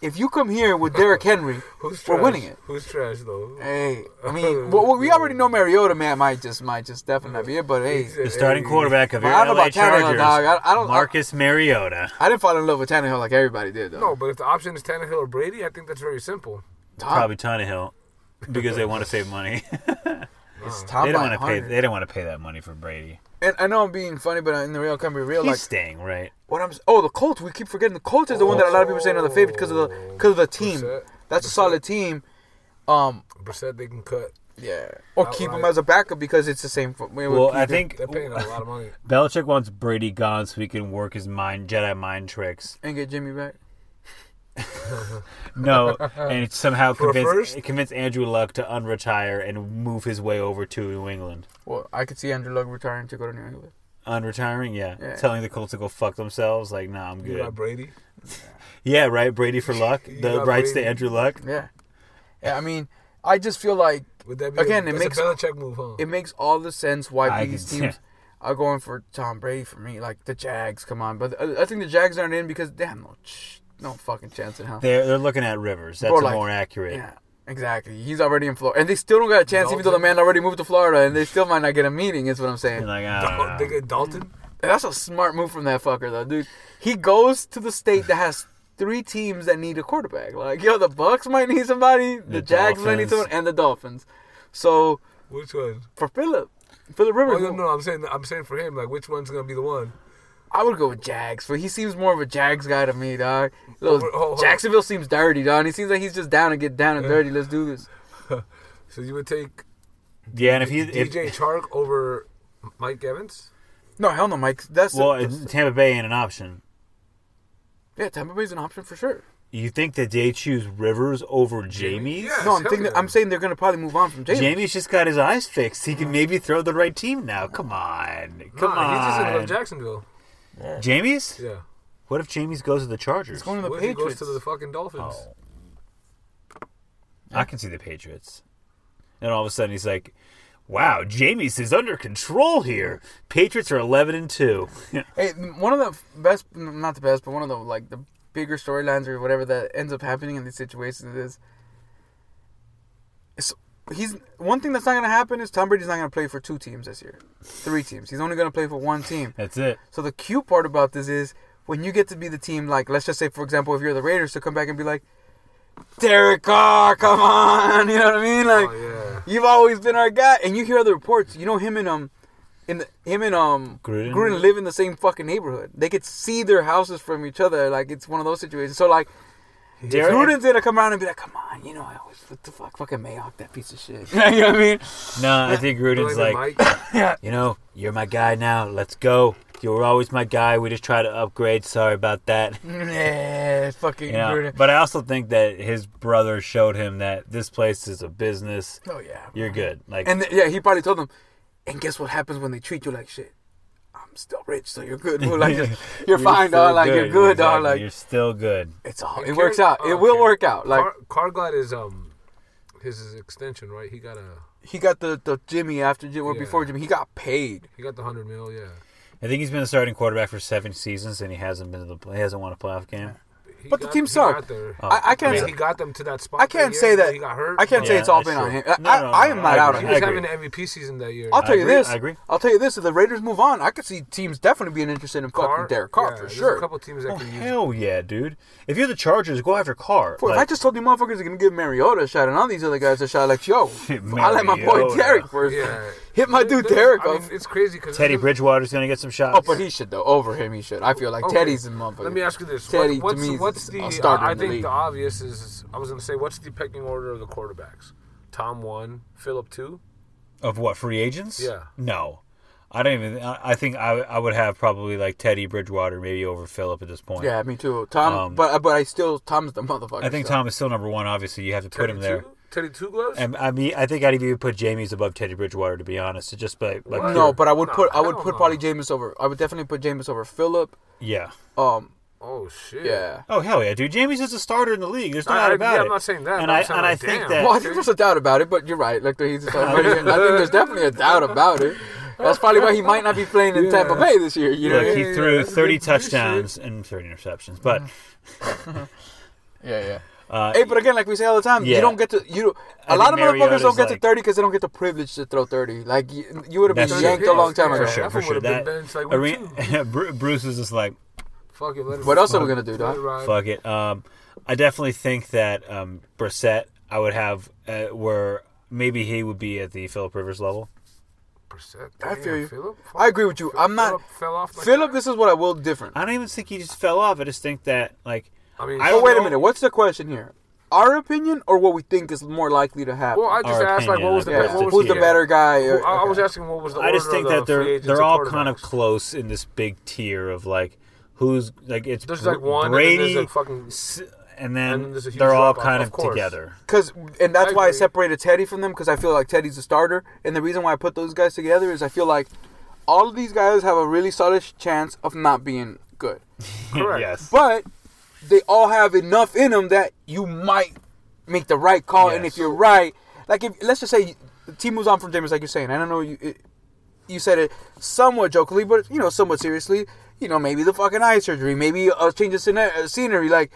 If you come here with Derrick Henry, <laughs> Who's we're trash? winning it. Who's trash though? Hey, I <laughs> mean, well, we already know Mariota, man, might just might just definitely not be it. But hey, The starting quarterback of But your I don't know LA about Tannehill, Chargers, dog. I- I don't- Marcus Mariota. I didn't fall in love with Tannehill like everybody did, though. No, but if the option is Tannehill or Brady, I think that's very simple. Tom, Probably Tannehill because they want to save money. <laughs> it's Tom they don't by want to pay. They don't want to pay that money for Brady. And I know I'm being funny, but in the real, can be real. He's Like staying, right? what I'm. Oh, the Colts. We keep forgetting the Colts is the one that a lot of people are saying are the favorite because of the because of the team. Brissett. That's a solid team. Um, Brissett, they can cut. yeah, or keep him as a backup because it's the same. f- way Well, I think They're paying a lot of money. Belichick wants Brady gone so he can work his mind Jedi mind tricks. and get Jimmy back. No, and somehow For convince convince Andrew Luck to unretire and move his way over to New England. Well, I could see Andrew Luck retiring to go to New England. Unretiring, yeah. Yeah. Telling the Colts to go fuck themselves, like, nah, I'm You got good. Brady. Yeah, right. Brady for Luck. <laughs> You The got rights to Andrew Luck. Yeah, yeah. I mean, I just feel like Would that be Again, a, it makes- a Belichick move, huh? it makes all the sense why I these <laughs> can- teams are going for Tom Brady for me. Like the Jags, come on, but I I think the Jags aren't in because they have no ch- no fucking chance in hell. They're they're looking at Rivers. That's like- more accurate. Yeah, exactly. He's already in Florida, and they still don't got a chance, even though the man already moved to Florida, and they still might not get a meeting. Is what I'm saying. You're like, I Dal- don't they know. get Dalton. That's a smart move from that fucker, though, dude. He goes to the state that has three teams that need a quarterback. Like, yo, the Bucks might need somebody, the, The Jags might need Dolphins. someone, and the Dolphins. So Which one? for Philip, Philip Oh Rivers, no, no, I'm saying I'm saying for him, like which one's gonna be the one? I would go with Jags, but he seems more of a Jags guy to me, dog. Little, Oh. Jacksonville seems dirty, dog. He seems like he's just down to get down and dirty. Let's do this. <laughs> So you would take Yeah, and if he if, DJ Chark over Mike Evans? No, hell no, Mike. That's well, it's- Tampa Bay ain't an option. yeah. Tampa Bay's an option for sure. You think that they choose Rivers over Jameis? Yeah. No, I'm thinking. yeah. I'm saying they're gonna probably move on from James. Jameis just got his eyes fixed. He can maybe throw the right team now. Come on, come Nah, He's just in on. Love Jacksonville. Jameis? Yeah. What if Jameis goes to the Chargers? He's going to the What if he Patriots. goes to the fucking Dolphins? Oh. I can see the Patriots. And all of a sudden he's like, "Wow, Jameis is under control here. Patriots are 11 and 2." <laughs> Hey, one of the best, not the best, but one of the like the bigger storylines or whatever that ends up happening in these situations is, is he's one thing that's not going to happen is Tom Brady's not going to play for two teams this year, three teams. He's only going to play for one team. That's it. So the cute part about this is when you get to be the team, like let's just say for example, if you're the Raiders, to come back and be like, Derek Carr, come on, <laughs> you know what I mean? Like Oh, yeah. you've always been our guy, and you hear other reports. You know him and um, in the, him and um Gruden? live in the same fucking neighborhood. They could see their houses from each other. Like it's one of those situations. So like. Derek- Gruden's gonna come around and be like, "Come on, you know I always what the fuck, fucking Mayock, that piece of shit." <laughs> you know what I mean? No, I think Gruden's Blame like, Mike. <laughs> you know, you're my guy now. Let's go. You were always my guy. We just try to upgrade. Sorry about that. <laughs> Yeah, fucking You know, Gruden. but I also think that his brother showed him that this place is a business. Oh yeah, You're good. Like, And th- yeah, he probably told them. And guess what happens when they treat you like shit? I'm still rich, so you're good. fool. Like <laughs> you're, you're fine, still dog. Like you're good, dog. Like you're still good. it's all. And It works Karen- out. It oh, will okay. work out. Like Car- Carglide is um his, his extension, right? He got a he got the the Jimmy after Jimmy or Yeah. before Jimmy. He got paid. he got the hundred mil, yeah. I think he's been a starting quarterback for seven seasons, and he hasn't been to the he hasn't won a playoff game. He But the got- team he sucked. got there. Oh, I, I can't. I mean, say, he got them to that spot. I can't that say that. He got hurt. I can't say it's all that's been on him. I, No, I, no, I no, am I not out agree. on He was him. agree. having an MVP season that year. I'll tell you agree, this. I agree. I'll tell you this. If the Raiders move on, I could see teams definitely being interested in fucking Derek Carr yeah, for sure. A couple teams that Oh can use. hell yeah, dude! If you're the Chargers, go after Carr. Boy, if I just told you motherfuckers are gonna give Mariota a shot and all these other guys a shot, like yo, <laughs> I let my boy Mariota. Derek first. Yeah, Hit my dude Derek I mean, off. it's crazy because Teddy Bridgewater's gonna get some shots. Oh, but he should though. Over him, he should. I feel like Okay. Teddy's the motherfucker. Let me ask you this: Teddy, what, to what's, me, what's is the? a starter I, I in the think the obvious is. I was going to say, what's the pecking order of the quarterbacks? Tom one, Philip two. of what free agents? Yeah. No, I don't even. I I think I I would have probably like Teddy Bridgewater maybe over Philip at this point. Yeah, me too. Tom, Um, but but I still Tom's the motherfucker. I think so. Tom is still number one. Obviously, you have to put Teddy him there. two, Teddy two gloves. And I mean, I think I'd even put Jameis above Teddy Bridgewater to be honest. To just like, like What? No, but I would No, put I would hell put no. probably Jameis over. I would definitely put Jameis over Philip. yeah. Um, oh shit. yeah. Oh hell yeah, dude! Jameis is a starter in the league. There's no I- doubt I- about yeah, it. I'm not saying that, And but I I'm saying, and I like, think damn. that Well, I think there's a doubt about it, but you're right. Like he's, I think there's definitely a doubt about it. That's probably why he might not be playing in Tampa Bay this year. You know? look, what I he mean? yeah, threw that's 30 good- good touchdowns and 30 interceptions. But <laughs> Yeah, yeah. Uh, Hey, but again, like we say all the time, Yeah. you don't get to you. I A lot of motherfuckers don't get to thirty because they don't get the privilege to throw thirty. Like you, you would have been That's yanked true. a long time ago. for sure, for sure. would've been That benched, like, week <laughs> Bruce is just like, Fuck it, let What else are we gonna do, let dog? fuck it. Um, I definitely think that um, Brissett, I would have uh, where maybe he would be at the Philip Rivers level. Percent. I feel you. Phillip? I agree with you. I'm not Phillip fell off. Like Philip. This is what I will different. I don't even think he just fell off. I just think that like I mean, I But wait a minute. What's the question here? Our opinion or what we think is more likely to happen? Well, I just Our asked like, what was the opinion, be- what was Who's the better guy? Well, I, I was asking what was the I order just think of the that they're agents they're and all kind of quarterbacks. close in this big tier of like who's like it's There's like one, Brady, and then there's a fucking. s- and then, and then there's a huge they're all drop-off, kind of of, course. together. Cause, and that's I why I agree. separated Teddy from them because I feel like Teddy's a starter, and the reason why I put those guys together is I feel like all of these guys have a really solid chance of not being good, <laughs> Correct. yes. but they all have enough in them that you might make the right call, and if you're right, like if let's just say the team moves on from James, like you're saying, I don't know you. It, you said it somewhat jokingly, but you know, somewhat seriously. You know, maybe the fucking eye surgery, maybe a change of scena- uh, scenery. Like,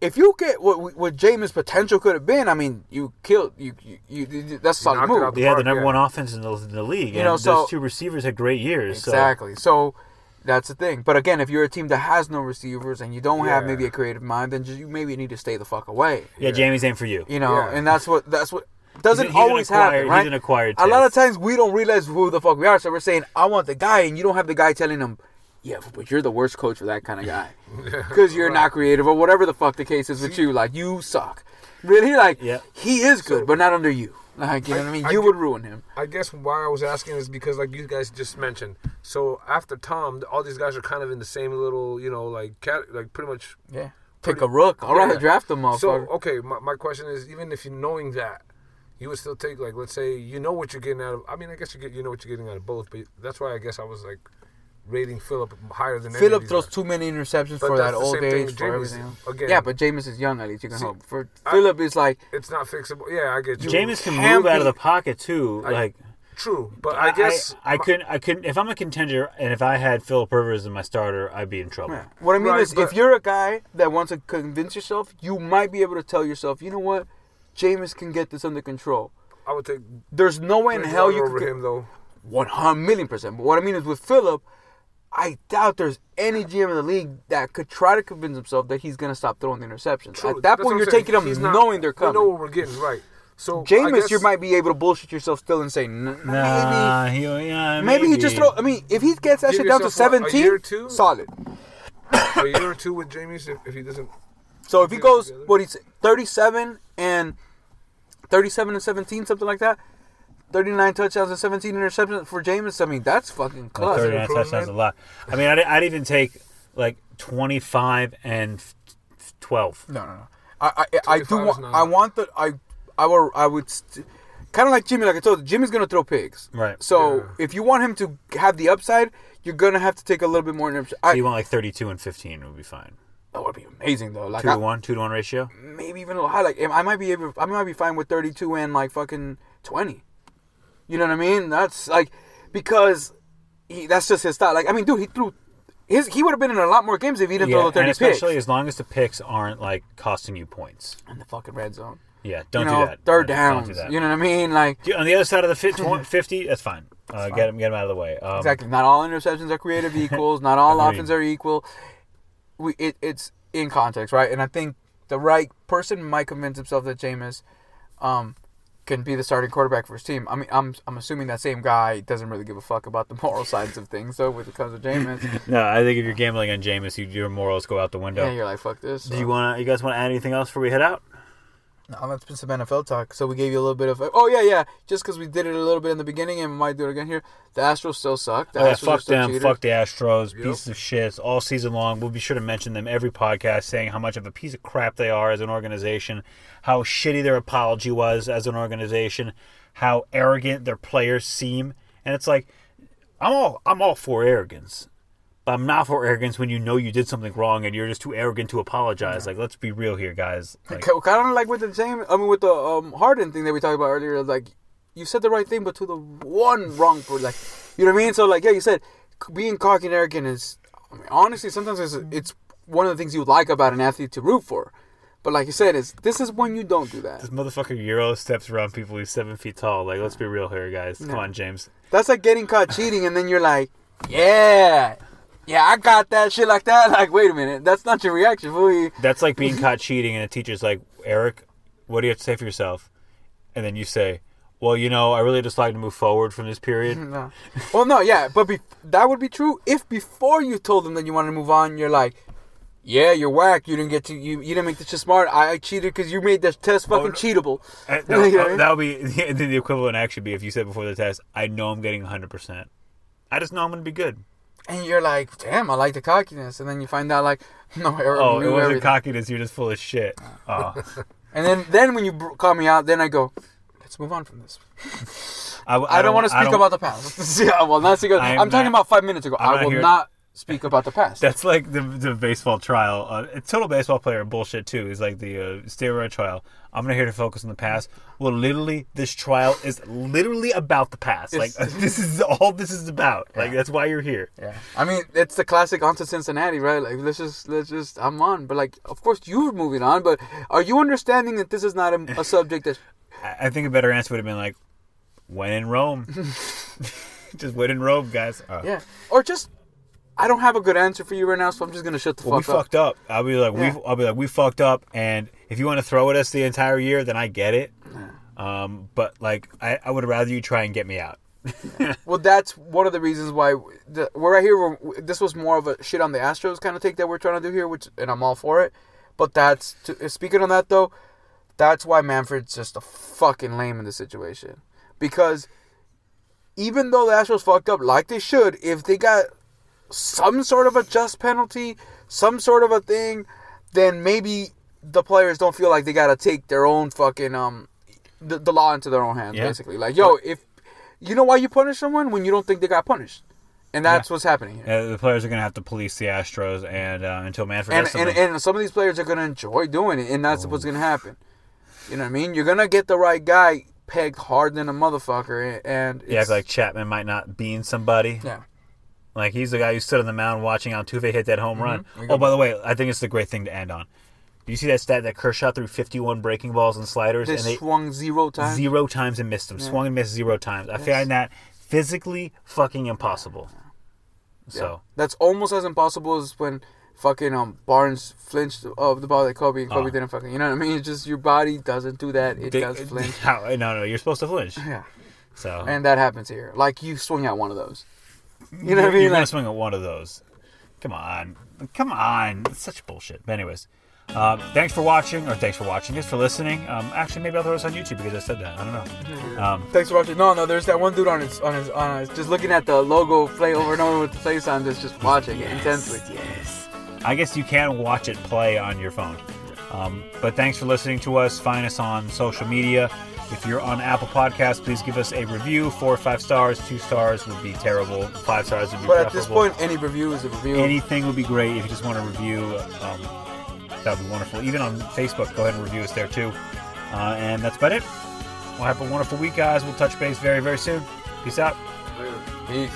if you get what what Jameis' potential could have been, I mean, you killed you. You, you that's a solid knocked move. out They had the number yeah. one offense in the, in the league. You and know, those two receivers had great years. so- Exactly. So that's the thing. But again, if you're a team that has no receivers and you don't have maybe a creative mind, then just, you maybe need to stay the fuck away. yeah, Jameis ain't for you. You know, Yeah. and that's what that's what doesn't He's he's always acquired- happen, he's right? an acquired a lot of times we don't realize who the fuck we are, so we're saying I want the guy, and you don't have the guy telling him, Yeah, but you're the worst coach for that kind of guy <laughs> because you're not creative or whatever the fuck the case is with you. Like you suck. Really, like Yeah. he is good, but not under you. Like you know what I mean? I You would ruin him. I guess why I was asking is because, like you guys just mentioned, so after Tom, all these guys are kind of in the same little, you know, like cat, like pretty much. Yeah. Take a rook. I'd rather Yeah. draft them, off. So okay, my, my question is, even if you knowing that, you would still take like, let's say you know what you're getting out of. I mean, I guess you get you know what you're getting out of both, but that's why I guess I was like rating Philip higher than Philip throws guys. too many interceptions But for that old age with for everything. Again. yeah, but Jameis is young. At least you can See, hope. For Philip is like It's not fixable. Yeah, I get you. Jameis can Can't move out of the pocket too. I- like True, but I, guess I, my- couldn't. I couldn't. If I'm a contender and if I had Philip Rivers as my starter, I'd be in trouble. Yeah. What I mean Right, is, if you're a guy that wants to convince yourself, you might be able to tell yourself, you know what, Jameis can get this under control. I would take There's no way in hell you over could him though. one hundred million percent. But what I mean is, with Philip, I doubt there's any GM in the league that could try to convince himself that he's gonna stop throwing the interceptions. True, At that that's point, you're saying. taking them He's not- knowing they're coming. We know coming. what we're getting right. So I Jameis, guess- you might be able to bullshit yourself still and say, "N- Nah, he, yeah, maybe, maybe he just throw. I mean, if he gets that Give shit down to yourself, what, a year or seventeen, two? solid. a year or two with Jameis if, if he doesn't. So if he goes, together. what he's 37 and 37 and 17, something like that. 39 touchdowns and 17 interceptions for Jameis. I mean, that's fucking Like clutch. 39 touchdowns a lot. I mean, I'd, I'd even take like 25 and f- f- 12. No, no, no. I, I, I do want. I want the. I, I will. I would. St- kind of like Jimmy. Like I told you, Jimmy's gonna throw pigs. Right. So Yeah. if you want him to have the upside, you're gonna have to take a little bit more. interceptions. So I, you want like 32 and 15 would be fine. that would be amazing though. Like Two I, to one, two to one ratio. maybe even a little high. Like I might be able. I might be fine with 32 and like fucking 20. You know what I mean? That's like because he, that's just his style. Like I mean, dude, he threw. His, he would have been in a lot more games if he didn't throw the 30 and picks especially as long as the picks aren't like costing you points. in the fucking red zone. Yeah, don't you know, do that. third downs. Don't do that. You know what I mean? Like On the other side of the fit, <laughs> 20 50, that's fine. Uh, get them, get them out of the way. Um, exactly. Not all interceptions are creative <laughs> equals. Not all offenses are equal. We it, it's in context, right? And I think the right person might convince himself that Jameis um, can be the starting quarterback for his team. I mean, I'm I'm assuming that same guy doesn't really give a fuck about the moral <laughs> sides of things. So when it comes to Jameis, <laughs> No, I think if you're gambling on Jameis, you, your morals go out the window. yeah, you're like fuck this. Do you want to? You guys want to add anything else before we head out? No, let's put some NFL talk. So we gave you a little bit of. Oh yeah, yeah. Just because we did it a little bit in the beginning and we might do it again here. The Astros still suck. The Oh, yeah, Astros fuck them. Fuck the Astros. Yep. Pieces of shit all season long. We'll be sure to mention them every podcast, saying how much of a piece of crap they are as an organization, how shitty their apology was as an organization, how arrogant their players seem, and it's like, I'm all I'm all for arrogance. Not for arrogance when you know you did something wrong and you're just too arrogant to apologize. Like, let's be real here, guys. Like, kind of like with the same. I mean, with the um, Harden thing that we talked about earlier. Like, you said the right thing, but to the one wrong for like, you know what I mean? So like, yeah, you said being cocky and arrogant is. I mean, honestly, sometimes it's, it's one of the things you like about an athlete to root for. But like you said, is this is when you don't do that. this motherfucker Euro steps around people who's seven feet tall. Like, let's be real here, guys. Come on, James. That's like getting caught cheating, and then you're like, yeah, yeah, I got that shit like that. <laughs> Like, wait a minute, that's not your reaction, fool. That's like being caught cheating, and a teacher's like, Eric, what do you have to say for yourself? And then you say, Well, you know, I really just like to move forward from this period. <laughs> No. Well, no, yeah, but be- that would be true if before you told them that you wanted to move on, you're like, yeah, you're whack. You didn't get to you. You didn't make this shit smart. I, I cheated because you made this test fucking no. cheatable. Uh, <laughs> no, You know I uh, mean? that would be then the equivalent. Actually, be if you said before the test, I know I'm getting 100. percent I just know I'm going to be good. And you're like, damn, I like the cockiness. And then you find out like, <laughs> no, I Oh, it wasn't everything. cockiness. You're just full of shit. Oh. <laughs> and then then when you call me out, then I go, let's move on from this. I, I, don't, want to speak about the past. <laughs> yeah, well, not speak. I'm I'm, talking about five minutes ago. I'm I not will here- not speak about the past. That's like the the baseball trial. Uh, total baseball player bullshit too. Is like the uh, steroid trial. I'm not here to focus on the past. Well, literally, this trial is literally about the past. Like <laughs> this is all this is about. Like that's why you're here. Yeah, I mean it's the classic on to Cincinnati, right? Like let's just let's just I'm on, but like of course you're moving on, but are you understanding that this is not a, a subject that <laughs> I I think a better answer would have been like, "When in Rome." <laughs> just when in Rome, guys. Uh, yeah, or just I don't have a good answer for you right now, so I'm just gonna shut the Well, we fuck up. We fucked up. I'll be like, Yeah. we. I'll be like, we fucked up. And if you want to throw at us the entire year, then I get it. Um, but like, I, I would rather you try and get me out. <laughs> well, that's one of the reasons why the, we're right here. We're, this was more of a shit on the Astros kind of take that we're trying to do here, which and I'm all for it. But that's to, speaking on that though, that's why Manfred's just a fucking lame in the situation because even though the Astros fucked up like they should, if they got some sort of a just penalty, some sort of a thing, then maybe the players don't feel like they gotta take their own fucking um the, the law into their own hands. Yeah. Basically, like yo, if you know why you punish someone when you don't think they got punished, and that's what's happening here. Uh, the players are going to have to police the Astros, and uh, until Manfred and, and and some of these players are gonna enjoy doing it, and that's what's gonna happen. You know what I mean? You're gonna get the right guy pegged hard than a motherfucker, and act like Chapman might not being somebody. yeah. Like he's the guy who stood on the mound watching Altuve hit that home run. We go Oh, by the way, I think it's the great thing to end on. Do you see that stat that Kershaw threw 51 breaking balls and sliders, They and they swung zero times. zero times and missed them, swung and missed zero times. I find that physically fucking impossible. So That's almost as impossible as when fucking um Barnes flinched of the ball that Kobe and Kobe Oh. didn't fucking. You know what I mean? It's just your body doesn't do that. It they- does <laughs> flinch. How? No, no, you're supposed to flinch. Yeah, So and that happens here. Like you swing at one of those. You know what I mean? you're gonna Like, swing at one of those. Come on, come on. It's such bullshit. But anyways, um, thanks for watching, or thanks for watching. Thanks for listening. Um, actually, maybe I'll throw this on YouTube because I said that. I don't know. Um, Thanks for watching. No, no, there's that one dude on his on his on his just looking at the logo play over and over with the play sign, just just watching it intensely. Yes. I guess you can watch it play on your phone. Um, but thanks for listening to us. Find us on social media. If you're on Apple Podcasts, please give us a review. Four or five stars. Two stars would be terrible. Five stars would be But preferable. at this point, any review is a review. anything would be great. If you just want to review, um, that would be wonderful. Even on Facebook, go ahead and review us there too. Uh, and that's about it. We'll have a wonderful week, guys. We'll touch base very, very soon. Peace out. Peace.